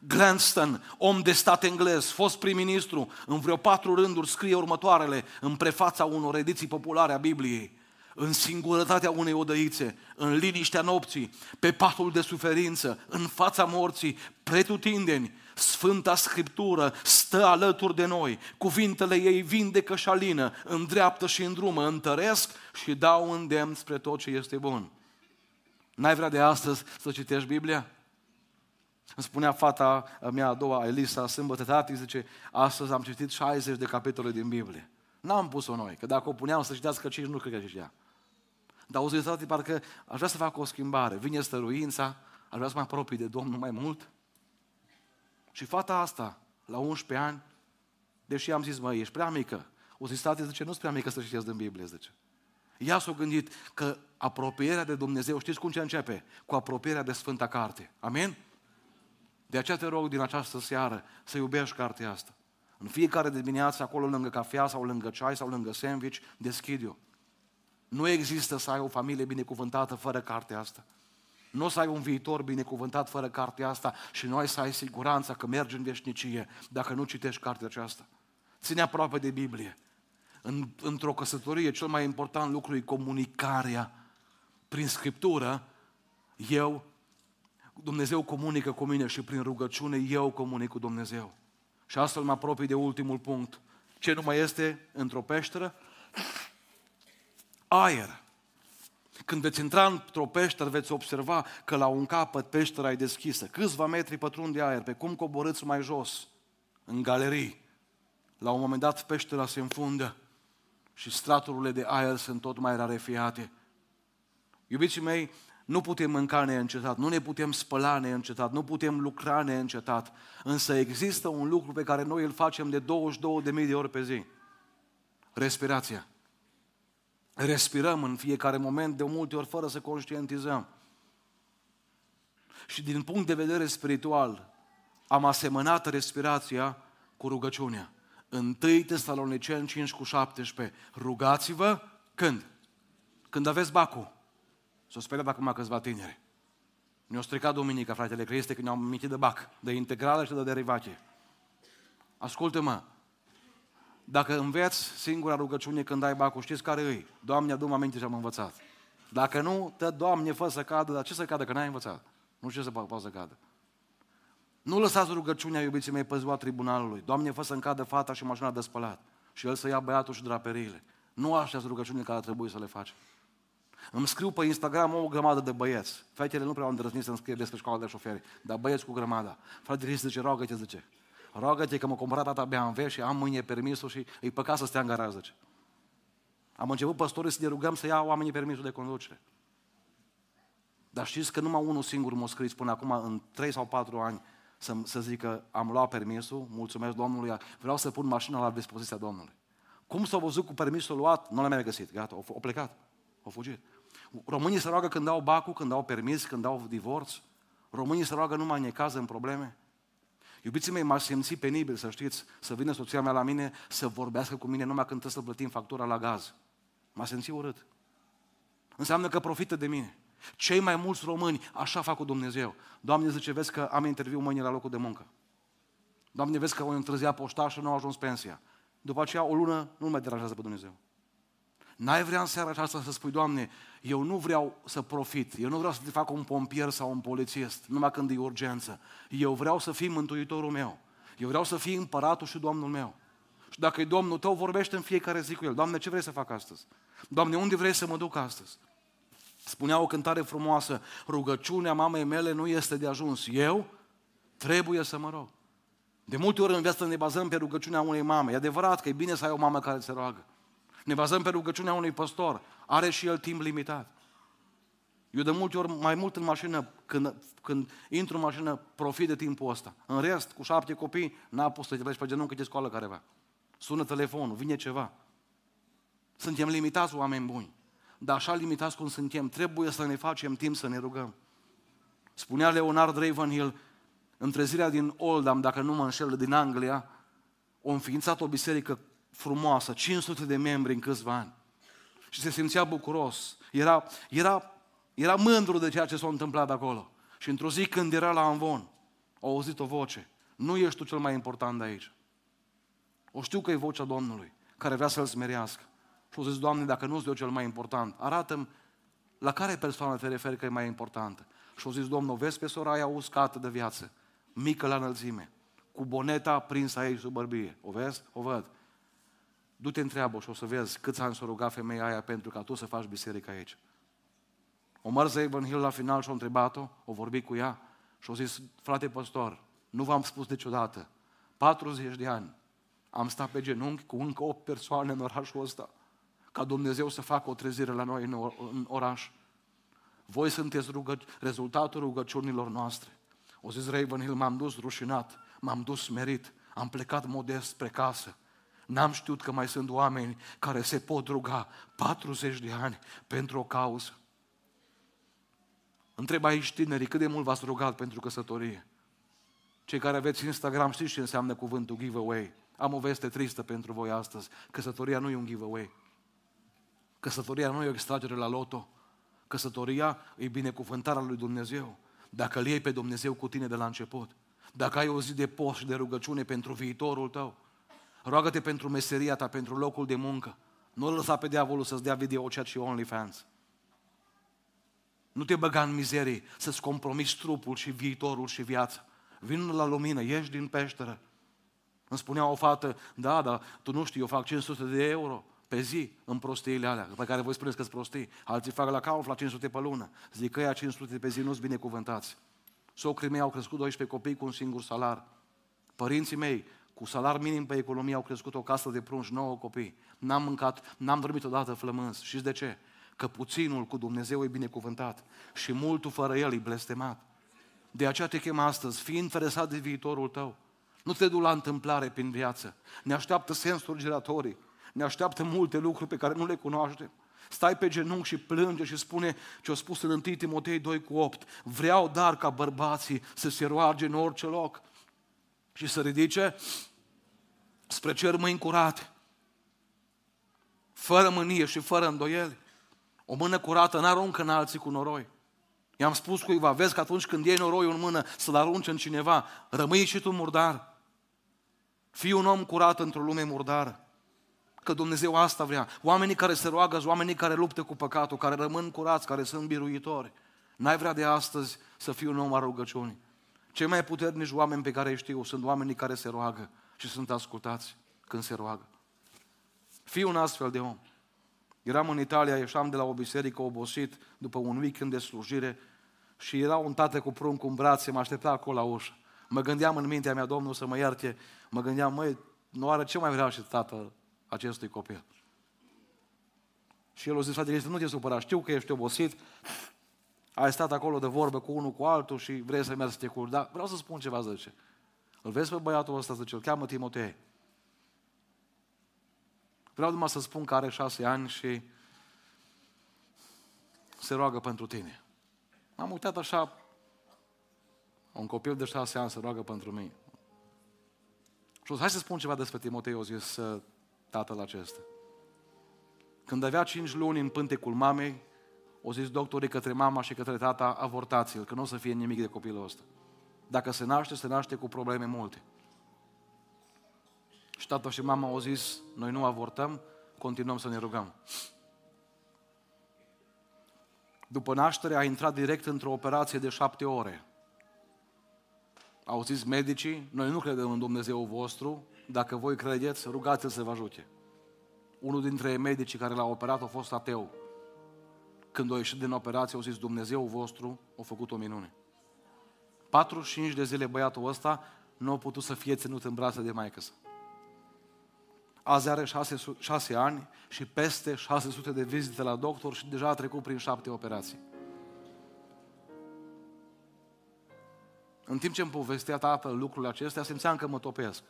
Glanston, om de stat englez, fost prim-ministru, în vreo patru rânduri scrie următoarele în prefața unor ediții populare a Bibliei. În singurătatea unei odăițe, în liniștea nopții, pe patul de suferință, în fața morții, pretutindeni, Sfânta Scriptură stă alături de noi, cuvintele ei vindecă și alină, îndreaptă și îndrumă, întăresc și dau îndemn spre tot ce este bun. N-ai vrea de astăzi să citești Biblia? Îmi spunea fata mea a doua, Elisa, sâmbătă, tati, zice, astăzi am citit 60 de capitole din Biblie. N-am pus-o noi, că dacă o puneam să citească cinci, nu cred că citea. Dar o zis, tati, parcă aș vrea să fac o schimbare. Vine stăruința, aș vrea să mă apropii de Domnul mai mult. Și fata asta, la 11 ani, deși am zis, mă, ești prea mică. O zis, tati, zice, nu-s prea mică să citești din Biblie, zice. Ea s-a gândit că apropierea de Dumnezeu, știți cum ce începe? Cu apropierea de Sfânta Carte. Amin? De aceea te rog din această seară să iubești cartea asta. În fiecare dimineață, acolo lângă cafea sau lângă ceai sau lângă sandwich, deschid-o. Nu există să ai o familie binecuvântată fără cartea asta. Nu o să ai un viitor binecuvântat fără cartea asta și nu ai să ai siguranța că mergi în veșnicie dacă nu citești cartea aceasta. Ține aproape de Biblie. În, într-o căsătorie, cel mai important lucru e comunicarea. Prin Scriptură, eu, Dumnezeu comunică cu mine și prin rugăciune eu comunic cu Dumnezeu. Și astfel mă apropii de ultimul punct. Ce nu mai este într-o peșteră? Aer. Când veți intra într-o peșteră, veți observa că la un capăt peștera e deschisă. Câțiva metri pătrund de aer, pe cum coborâți mai jos, în galerii. La un moment dat peștera se înfundă și straturile de aer sunt tot mai rarefiate. Iubiții mei, nu putem mânca neîncetat, nu ne putem spăla neîncetat, nu putem lucra neîncetat, însă există un lucru pe care noi îl facem de 22.000 de ori pe zi. Respirația. Respirăm în fiecare moment, de multe ori fără să conștientizăm. Și din punct de vedere spiritual, am asemănat respirația cu rugăciunea. 1 Tesaloniceni 5 cu 17. Rugați-vă când? Când aveți bacul. S-o speriat acum câțiva tineri. Ne-a stricat duminica, fratele, că este că ne-am amintit de bac, de integrală și de derivație. Ascultă-mă, dacă înveți singura rugăciune când ai bacul, știți care îi? Doamne, adu aminte ce am învățat. Dacă nu, te Doamne, fă să cadă, dar ce să cadă, că n-ai învățat? Nu știu ce să poate să cadă. Nu lăsați rugăciunea, iubiții mei, pe ziua tribunalului. Doamne, fă să-mi cadă fata și mașina de spălat. Și el să ia băiatul și draperiile. Nu așa rugăciunile care trebuie să le faci. Îmi scriu pe Instagram o grămadă de băieți. Fetele nu prea au îndrăznit să-mi scrie despre școala de șoferi, dar băieți cu grămada. Fratele zice, roagă-te, zice. Roagă-te că m-a cumpărat tata BMW și am mâine permisul și îi păcat să stea în garaj, zice. Am început păstorii să ne rugăm să ia oamenii permisul de conducere. Dar știți că numai unul singur m-a scris până acum, în 3 sau 4 ani, să, să zică, am luat permisul, mulțumesc Domnului, vreau să pun mașina la dispoziția Domnului. Cum s-a văzut cu permisul luat, nu l-am mai găsit, gata, au plecat, au fugit. Românii se roagă când au bacul, când au permis, când au divorț. Românii se roagă numai în necaz, în probleme. Iubiții mei, m-aș simți penibil, să știți, să vină soția mea la mine să vorbească cu mine numai când trebuie să plătim factura la gaz. M-a simțit urât. Înseamnă că profită de mine. Cei mai mulți români așa fac cu Dumnezeu. Doamne, zice, vezi că am interviu mâine la locul de muncă. Doamne, vezi că o întârzia poșta și nu a ajuns pensia. După aceea, o lună nu mai deranjează pe Dumnezeu. N-ai vrea în seara aceasta să spui, Doamne, eu nu vreau să profit, eu nu vreau să te fac un pompier sau un polițist, numai când e urgență. Eu vreau să fii mântuitorul meu. Eu vreau să fii împăratul și Domnul meu. Și dacă e Domnul tău, vorbește în fiecare zi cu el. Doamne, ce vrei să fac astăzi? Doamne, unde vrei să mă duc astăzi? Spunea o cântare frumoasă, rugăciunea mamei mele nu este de ajuns. Eu trebuie să mă rog. De multe ori în viață ne bazăm pe rugăciunea unei mame. E adevărat că e bine să ai o mamă care se roagă. Ne bazăm pe rugăciunea unui păstor. Are și el timp limitat. Eu de multe ori, mai mult în mașină, când, când intru în mașină, profit de timpul ăsta. În rest, cu șapte copii, n-a pus să te pe genunchi, te scoală careva. Sună telefonul, vine ceva. Suntem limitați, oameni buni. Dar așa limitați cum suntem, trebuie să ne facem timp să ne rugăm. Spunea Leonard Ravenhill, întrezirea din Oldham, dacă nu mă înșel, din Anglia, o înființat o biserică frumoasă, 500 de membri în câțiva ani. Și se simțea bucuros. Era, era, era mândru de ceea ce s-a întâmplat acolo. Și într-o zi când era la Anvon, a auzit o voce. Nu ești tu cel mai important de aici. O știu că e vocea Domnului, care vrea să-l smerească. Și au zis, Doamne, dacă nu-ți eu cel mai important, arată la care persoană te referi că e mai importantă. Și au zis, Domnul, vezi pe Soraya uscată de viață, mică la înălțime, cu boneta prinsă aici sub bărbie. O vezi? O văd. Du-te întreabă și o să vezi câți ani s-a rugat femeia aia pentru ca tu să faci biserică aici. O mers Evan Hill la final și-a întrebat-o, o vorbit cu ea și a zis, frate păstor, nu v-am spus niciodată, 40 de ani am stat pe genunchi cu încă 8 persoane în orașul ăsta, ca Dumnezeu să facă o trezire la noi în oraș. Voi sunteți rugă, rezultatul rugăciunilor noastre. O zis Ravenhill, m-am dus rușinat, m-am dus smerit, am plecat modest spre casă. N-am știut că mai sunt oameni care se pot ruga 40 de ani pentru o cauză. Întreb aici tinerii, cât de mult v-ați rugat pentru căsătorie? Cei care aveți Instagram știți ce înseamnă cuvântul giveaway. Am o veste tristă pentru voi astăzi. Căsătoria nu e un giveaway. Căsătoria nu e o extragere la loto. Căsătoria e binecuvântarea lui Dumnezeu. Dacă îl iei pe Dumnezeu cu tine de la început. Dacă ai o zi de post și de rugăciune pentru viitorul tău. Roagă-te pentru meseria ta, pentru locul de muncă. Nu lăsa pe diavolul să-ți dea video chat și OnlyFans. Nu te băga în mizerie, să-ți compromiți trupul și viitorul și viața. Vin la lumină, ieși din peșteră. Îmi spunea o fată, da, da, tu nu știi, eu fac 500 de euro pe zi în prostiile alea, pe care voi spuneți că sunt prostii. Alții fac la cauf la 500 pe lună. Zic că ea 500 pe zi nu-s binecuvântați. Socrii mei au crescut 12 copii cu un singur salar. Părinții mei, cu salar minim pe economie, au crescut o casă de prunci, 9 copii. N-am mâncat, n-am dormit odată flămâns. Știți de ce? Că puținul cu Dumnezeu e binecuvântat și multul fără El e blestemat. De aceea te chem astăzi, fii interesat de viitorul tău. Nu te du la întâmplare prin viață. Ne așteaptă sensuri giratorii. Ne așteaptă multe lucruri pe care nu le cunoaștem. Stai pe genunchi și plânge și spune ce a spus în 1 Timotei 2 cu 8. Vreau dar ca bărbații să se roage în orice loc și să ridice spre cer mâini curate, fără mânie și fără îndoieli. O mână curată n-aruncă în alții cu noroi. I-am spus cuiva, vezi că atunci când iei noroiul în mână să-l arunci în cineva, rămâi și tu murdar. Fii un om curat într-o lume murdară. Că Dumnezeu asta vrea. Oamenii care se roagă, oamenii care luptă cu păcatul, care rămân curați, care sunt biruitori. N-ai vrea de astăzi să fii un om al rugăciunii. Cei mai puternici oameni pe care îi știu sunt oamenii care se roagă și sunt ascultați când se roagă. Fii un astfel de om. Eram în Italia, ieșeam de la o biserică obosit după un weekend de slujire și era un tată cu prunc în brațe, mă aștepta acolo la ușă. Mă gândeam în mintea mea, Domnul să mă ierte, mă gândeam, măi, nu are ce mai vreau și tată acestui copil. Și el a zis, frate, nu te supăra, știu că ești obosit, ai stat acolo de vorbă cu unul cu altul și vrei să mergi să te culci, dar vreau să spun ceva, zice. Îl vezi pe băiatul ăsta, zice, îl cheamă Timotei. Vreau numai să spun că are șase ani și se roagă pentru tine. M-am uitat așa, un copil de șase ani se roagă pentru mine. Și o hai să spun ceva despre Timotei, o zis uh, tatăl acesta. Când avea cinci luni în pântecul mamei, o zis doctorii către mama și către tata, avortați-l, că nu o să fie nimic de copilul ăsta. Dacă se naște, se naște cu probleme multe. Și tata și mama au zis, noi nu avortăm, continuăm să ne rugăm. După naștere a intrat direct într-o operație de șapte ore. Au zis medicii, noi nu credem în Dumnezeu vostru, dacă voi credeți, rugați-l să vă ajute. Unul dintre medicii care l-a operat a fost ateu. Când a ieșit din operație, au zis, Dumnezeu vostru a făcut o minune. 45 de zile băiatul ăsta nu a putut să fie ținut în brațe de maică sa. Azi are șase, șase ani și peste 600 de vizite la doctor și deja a trecut prin șapte operații. În timp ce îmi povestea tatăl lucrurile acestea, simțeam că mă topesc.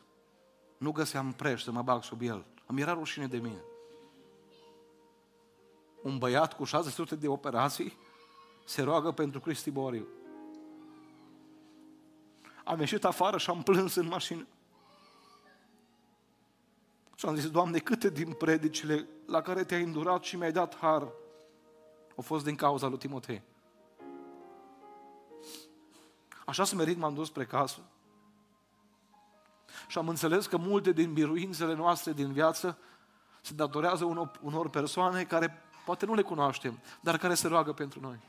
Nu găseam preș să mă bag sub el. Îmi era rușine de mine. Un băiat cu 600 de operații se roagă pentru Cristi Boriu. Am ieșit afară și am plâns în mașină. Și am zis, Doamne, câte din predicile la care te-ai îndurat și mi-ai dat har au fost din cauza lui Timotei. Așa smerit m-am dus spre casă. Și am înțeles că multe din biruințele noastre din viață se datorează unor, unor persoane care poate nu le cunoaștem, dar care se roagă pentru noi.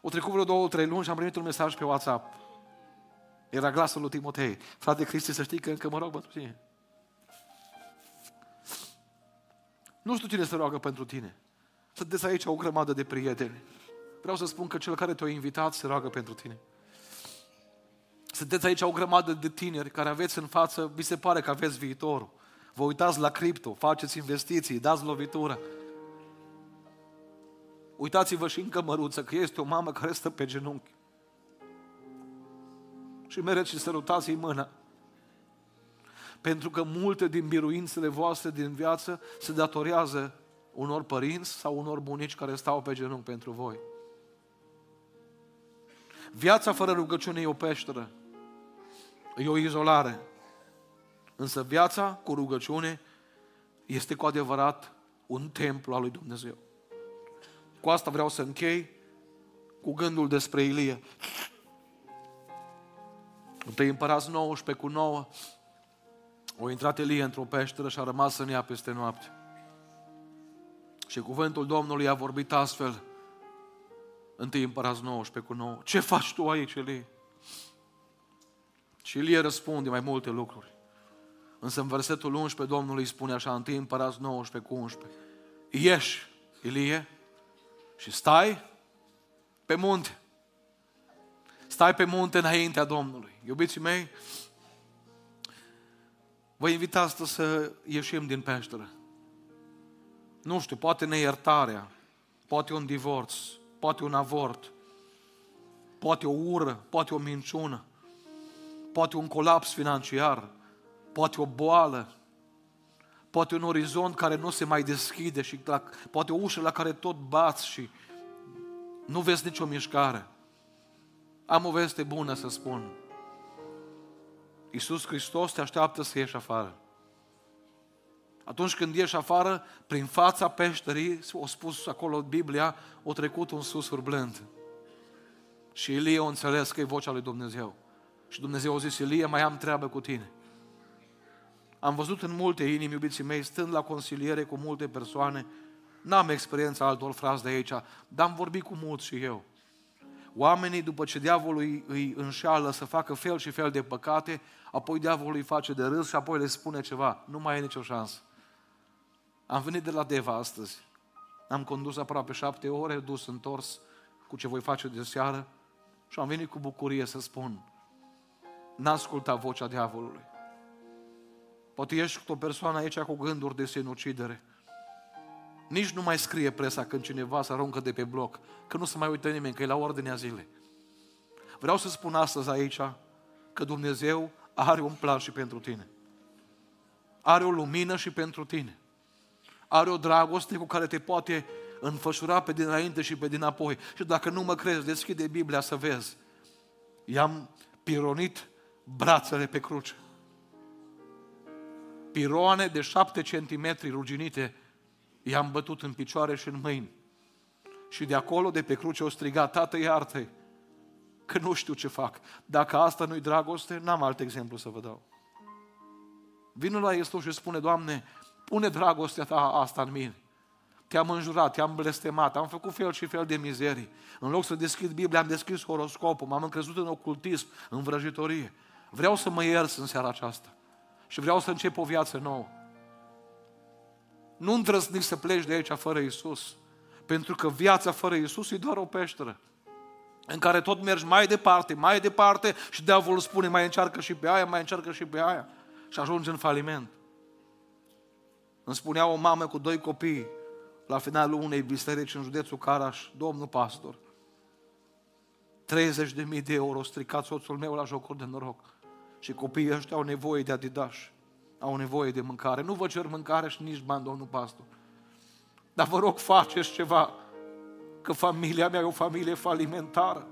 O trecut vreo două, trei luni și am primit un mesaj pe WhatsApp. Era glasul lui Timotei. Frate Cristi, să știi că încă mă rog pentru tine. Nu știu cine se roagă pentru tine. Sunteți aici o grămadă de prieteni. Vreau să spun că cel care te-a invitat se roagă pentru tine. Sunteți aici o grămadă de tineri care aveți în față, vi se pare că aveți viitorul. Vă uitați la cripto, faceți investiții, dați lovitură. Uitați-vă și în cămăruță că este o mamă care stă pe genunchi. Și mereți și sărutați-i mâna. Pentru că multe din biruințele voastre din viață se datorează unor părinți sau unor bunici care stau pe genunchi pentru voi. Viața fără rugăciune e o peșteră. E o izolare. Însă viața cu rugăciune este cu adevărat un templu al lui Dumnezeu. Cu asta vreau să închei cu gândul despre Ilie. Întâi împărați 19 cu 9, o intrat Elie într-o peșteră și a rămas în ea peste noapte. Și cuvântul Domnului a vorbit astfel, întâi împărați 19 cu 9. Ce faci tu aici, Elie? Și Elie răspunde mai multe lucruri. Însă în versetul 11 Domnul îi spune așa, întâi împărați 19 cu 11. Ieși, Ilie, și stai pe munte. Stai pe munte înaintea Domnului. Iubiții mei, vă invit astăzi să ieșim din peșteră. Nu știu, poate neiertarea, poate un divorț, poate un avort, poate o ură, poate o minciună, poate un colaps financiar, poate o boală, poate un orizont care nu se mai deschide și la, poate o ușă la care tot bați și nu vezi nicio mișcare. Am o veste bună să spun. Iisus Hristos te așteaptă să ieși afară. Atunci când ieși afară, prin fața peșterii, o spus acolo Biblia, o trecut un sus blând. Și Ilie o înțeles că e vocea lui Dumnezeu. Și Dumnezeu a zis, Ilie, mai am treabă cu tine. Am văzut în multe inimi, iubiții mei, stând la consiliere cu multe persoane, n-am experiența altor frați de aici, dar am vorbit cu mulți și eu. Oamenii, după ce diavolul îi, îi înșeală să facă fel și fel de păcate, apoi diavolul îi face de râs și apoi le spune ceva. Nu mai e nicio șansă. Am venit de la Deva astăzi. Am condus aproape șapte ore, dus întors cu ce voi face de seară și am venit cu bucurie să spun n-a ascultat vocea diavolului. Poate ești cu o persoană aici cu gânduri de sinucidere. Nici nu mai scrie presa când cineva se aruncă de pe bloc, că nu se mai uită nimeni, că e la ordinea zilei. Vreau să spun astăzi aici că Dumnezeu are un plan și pentru tine. Are o lumină și pentru tine. Are o dragoste cu care te poate înfășura pe dinainte și pe dinapoi. Și dacă nu mă crezi, deschide Biblia să vezi. I-am pironit brațele pe cruce piroane de șapte centimetri ruginite, i-am bătut în picioare și în mâini. Și de acolo, de pe cruce, o striga, Tată, iartă că nu știu ce fac. Dacă asta nu-i dragoste, n-am alt exemplu să vă dau. Vine la Iisus și spune, Doamne, pune dragostea Ta asta în mine. Te-am înjurat, te-am blestemat, am făcut fel și fel de mizerii. În loc să deschid Biblia, am deschis horoscopul, m-am încrezut în ocultism, în vrăjitorie. Vreau să mă iers în seara aceasta și vreau să încep o viață nouă. Nu îndrăzni să pleci de aici fără Isus, pentru că viața fără Isus e doar o peșteră în care tot mergi mai departe, mai departe și diavolul spune mai încearcă și pe aia, mai încearcă și pe aia și ajungi în faliment. Îmi spunea o mamă cu doi copii la finalul unei biserici în județul Caraș, domnul pastor, 30 de mii de euro stricat soțul meu la jocuri de noroc. Și copiii ăștia au nevoie de adidas, au nevoie de mâncare. Nu vă cer mâncare și nici bani, domnul pastor. Dar vă rog, faceți ceva, că familia mea e o familie falimentară.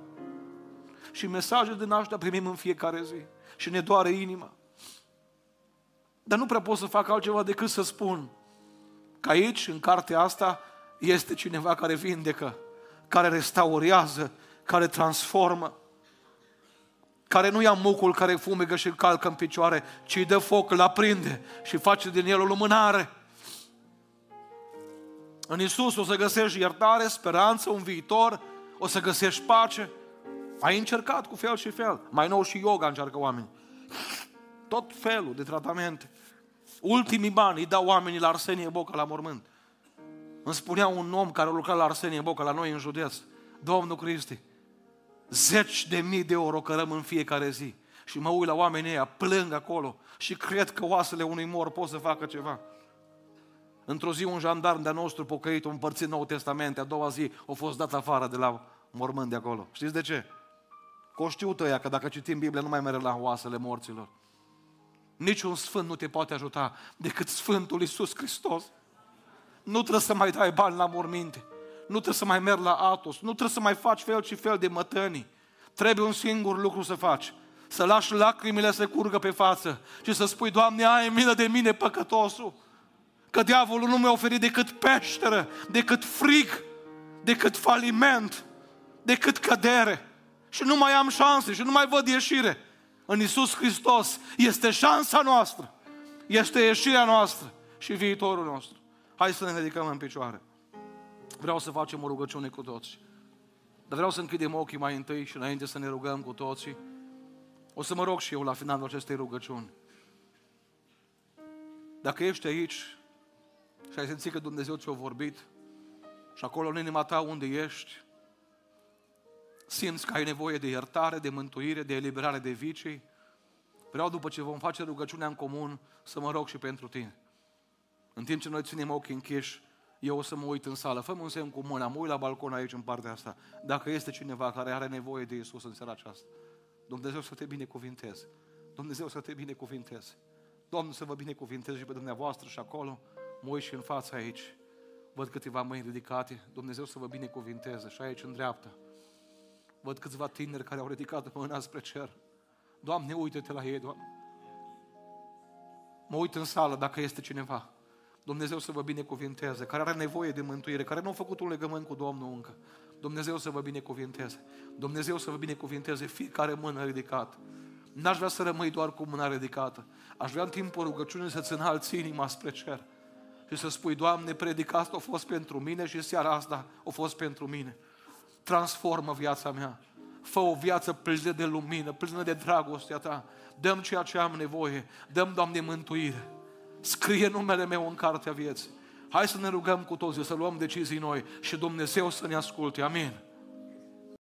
Și mesaje din aștia primim în fiecare zi. Și ne doare inima. Dar nu prea pot să fac altceva decât să spun că aici, în cartea asta, este cineva care vindecă, care restaurează, care transformă. Care nu ia mucul care fumegă și îl calcă în picioare, ci îi dă foc, îl aprinde și face din el o lumânare. În Isus o să găsești iertare, speranță, un viitor, o să găsești pace. Ai încercat cu fel și fel. Mai nou și yoga încearcă oameni. Tot felul de tratamente. Ultimii bani îi dau oamenii la Arsenie Boca la mormânt. Îmi spunea un om care a lucrat la Arsenie Boca, la noi în județ, Domnul Cristi, zeci de mii de euro cărăm în fiecare zi. Și mă uit la oamenii ăia, plâng acolo și cred că oasele unui mor pot să facă ceva. Într-o zi un jandarm de-a nostru pocăit, un împărțit Nou Testament, a doua zi a fost dat afară de la mormânt de acolo. Știți de ce? Că o știu tăia că dacă citim Biblia nu mai merge la oasele morților. Niciun sfânt nu te poate ajuta decât Sfântul Iisus Hristos. Nu trebuie să mai dai bani la morminte. Nu trebuie să mai mergi la Atos. Nu trebuie să mai faci fel și fel de mătănii. Trebuie un singur lucru să faci. Să lași lacrimile să curgă pe față și să spui, Doamne, ai milă de mine, păcătosul. Că diavolul nu mi-a oferit decât peșteră, decât frig, decât faliment, decât cădere. Și nu mai am șanse și nu mai văd ieșire. În Isus Hristos este șansa noastră, este ieșirea noastră și viitorul nostru. Hai să ne ridicăm în picioare. Vreau să facem o rugăciune cu toți. Dar vreau să închidem ochii mai întâi și înainte să ne rugăm cu toții. O să mă rog și eu la finalul acestei rugăciuni. Dacă ești aici și ai simțit că Dumnezeu ți-a vorbit și acolo în inima ta unde ești, simți că ai nevoie de iertare, de mântuire, de eliberare de vicii, vreau după ce vom face rugăciunea în comun să mă rog și pentru tine. În timp ce noi ținem ochii închiși, eu o să mă uit în sală, fă un semn cu mâna, mă uit la balcon aici în partea asta. Dacă este cineva care are nevoie de Isus în seara aceasta, Dumnezeu să te binecuvinteze. Dumnezeu să te binecuvinteze. Domnul să vă binecuvinteze și pe dumneavoastră și acolo. Mă uit și în fața aici. Văd câteva mâini ridicate. Dumnezeu să vă binecuvinteze. Și aici în dreapta. Văd câțiva tineri care au ridicat mâna spre cer. Doamne, uite-te la ei, Doamne. Mă uit în sală dacă este cineva. Dumnezeu să vă binecuvinteze, care are nevoie de mântuire, care nu a făcut un legământ cu Domnul încă. Dumnezeu să vă binecuvinteze. Dumnezeu să vă binecuvinteze fiecare mână ridicată. N-aș vrea să rămâi doar cu mâna ridicată. Aș vrea în timpul rugăciunii să-ți înalți inima spre cer și să spui, Doamne, predica asta a fost pentru mine și seara asta a fost pentru mine. Transformă viața mea. Fă o viață plină de lumină, plină de dragostea Ta. Dăm ceea ce am nevoie. Dăm, Doamne, mântuire. Scrie numele meu în cartea vieții. Hai să ne rugăm cu toții, să luăm decizii noi și Dumnezeu să ne asculte. Amin.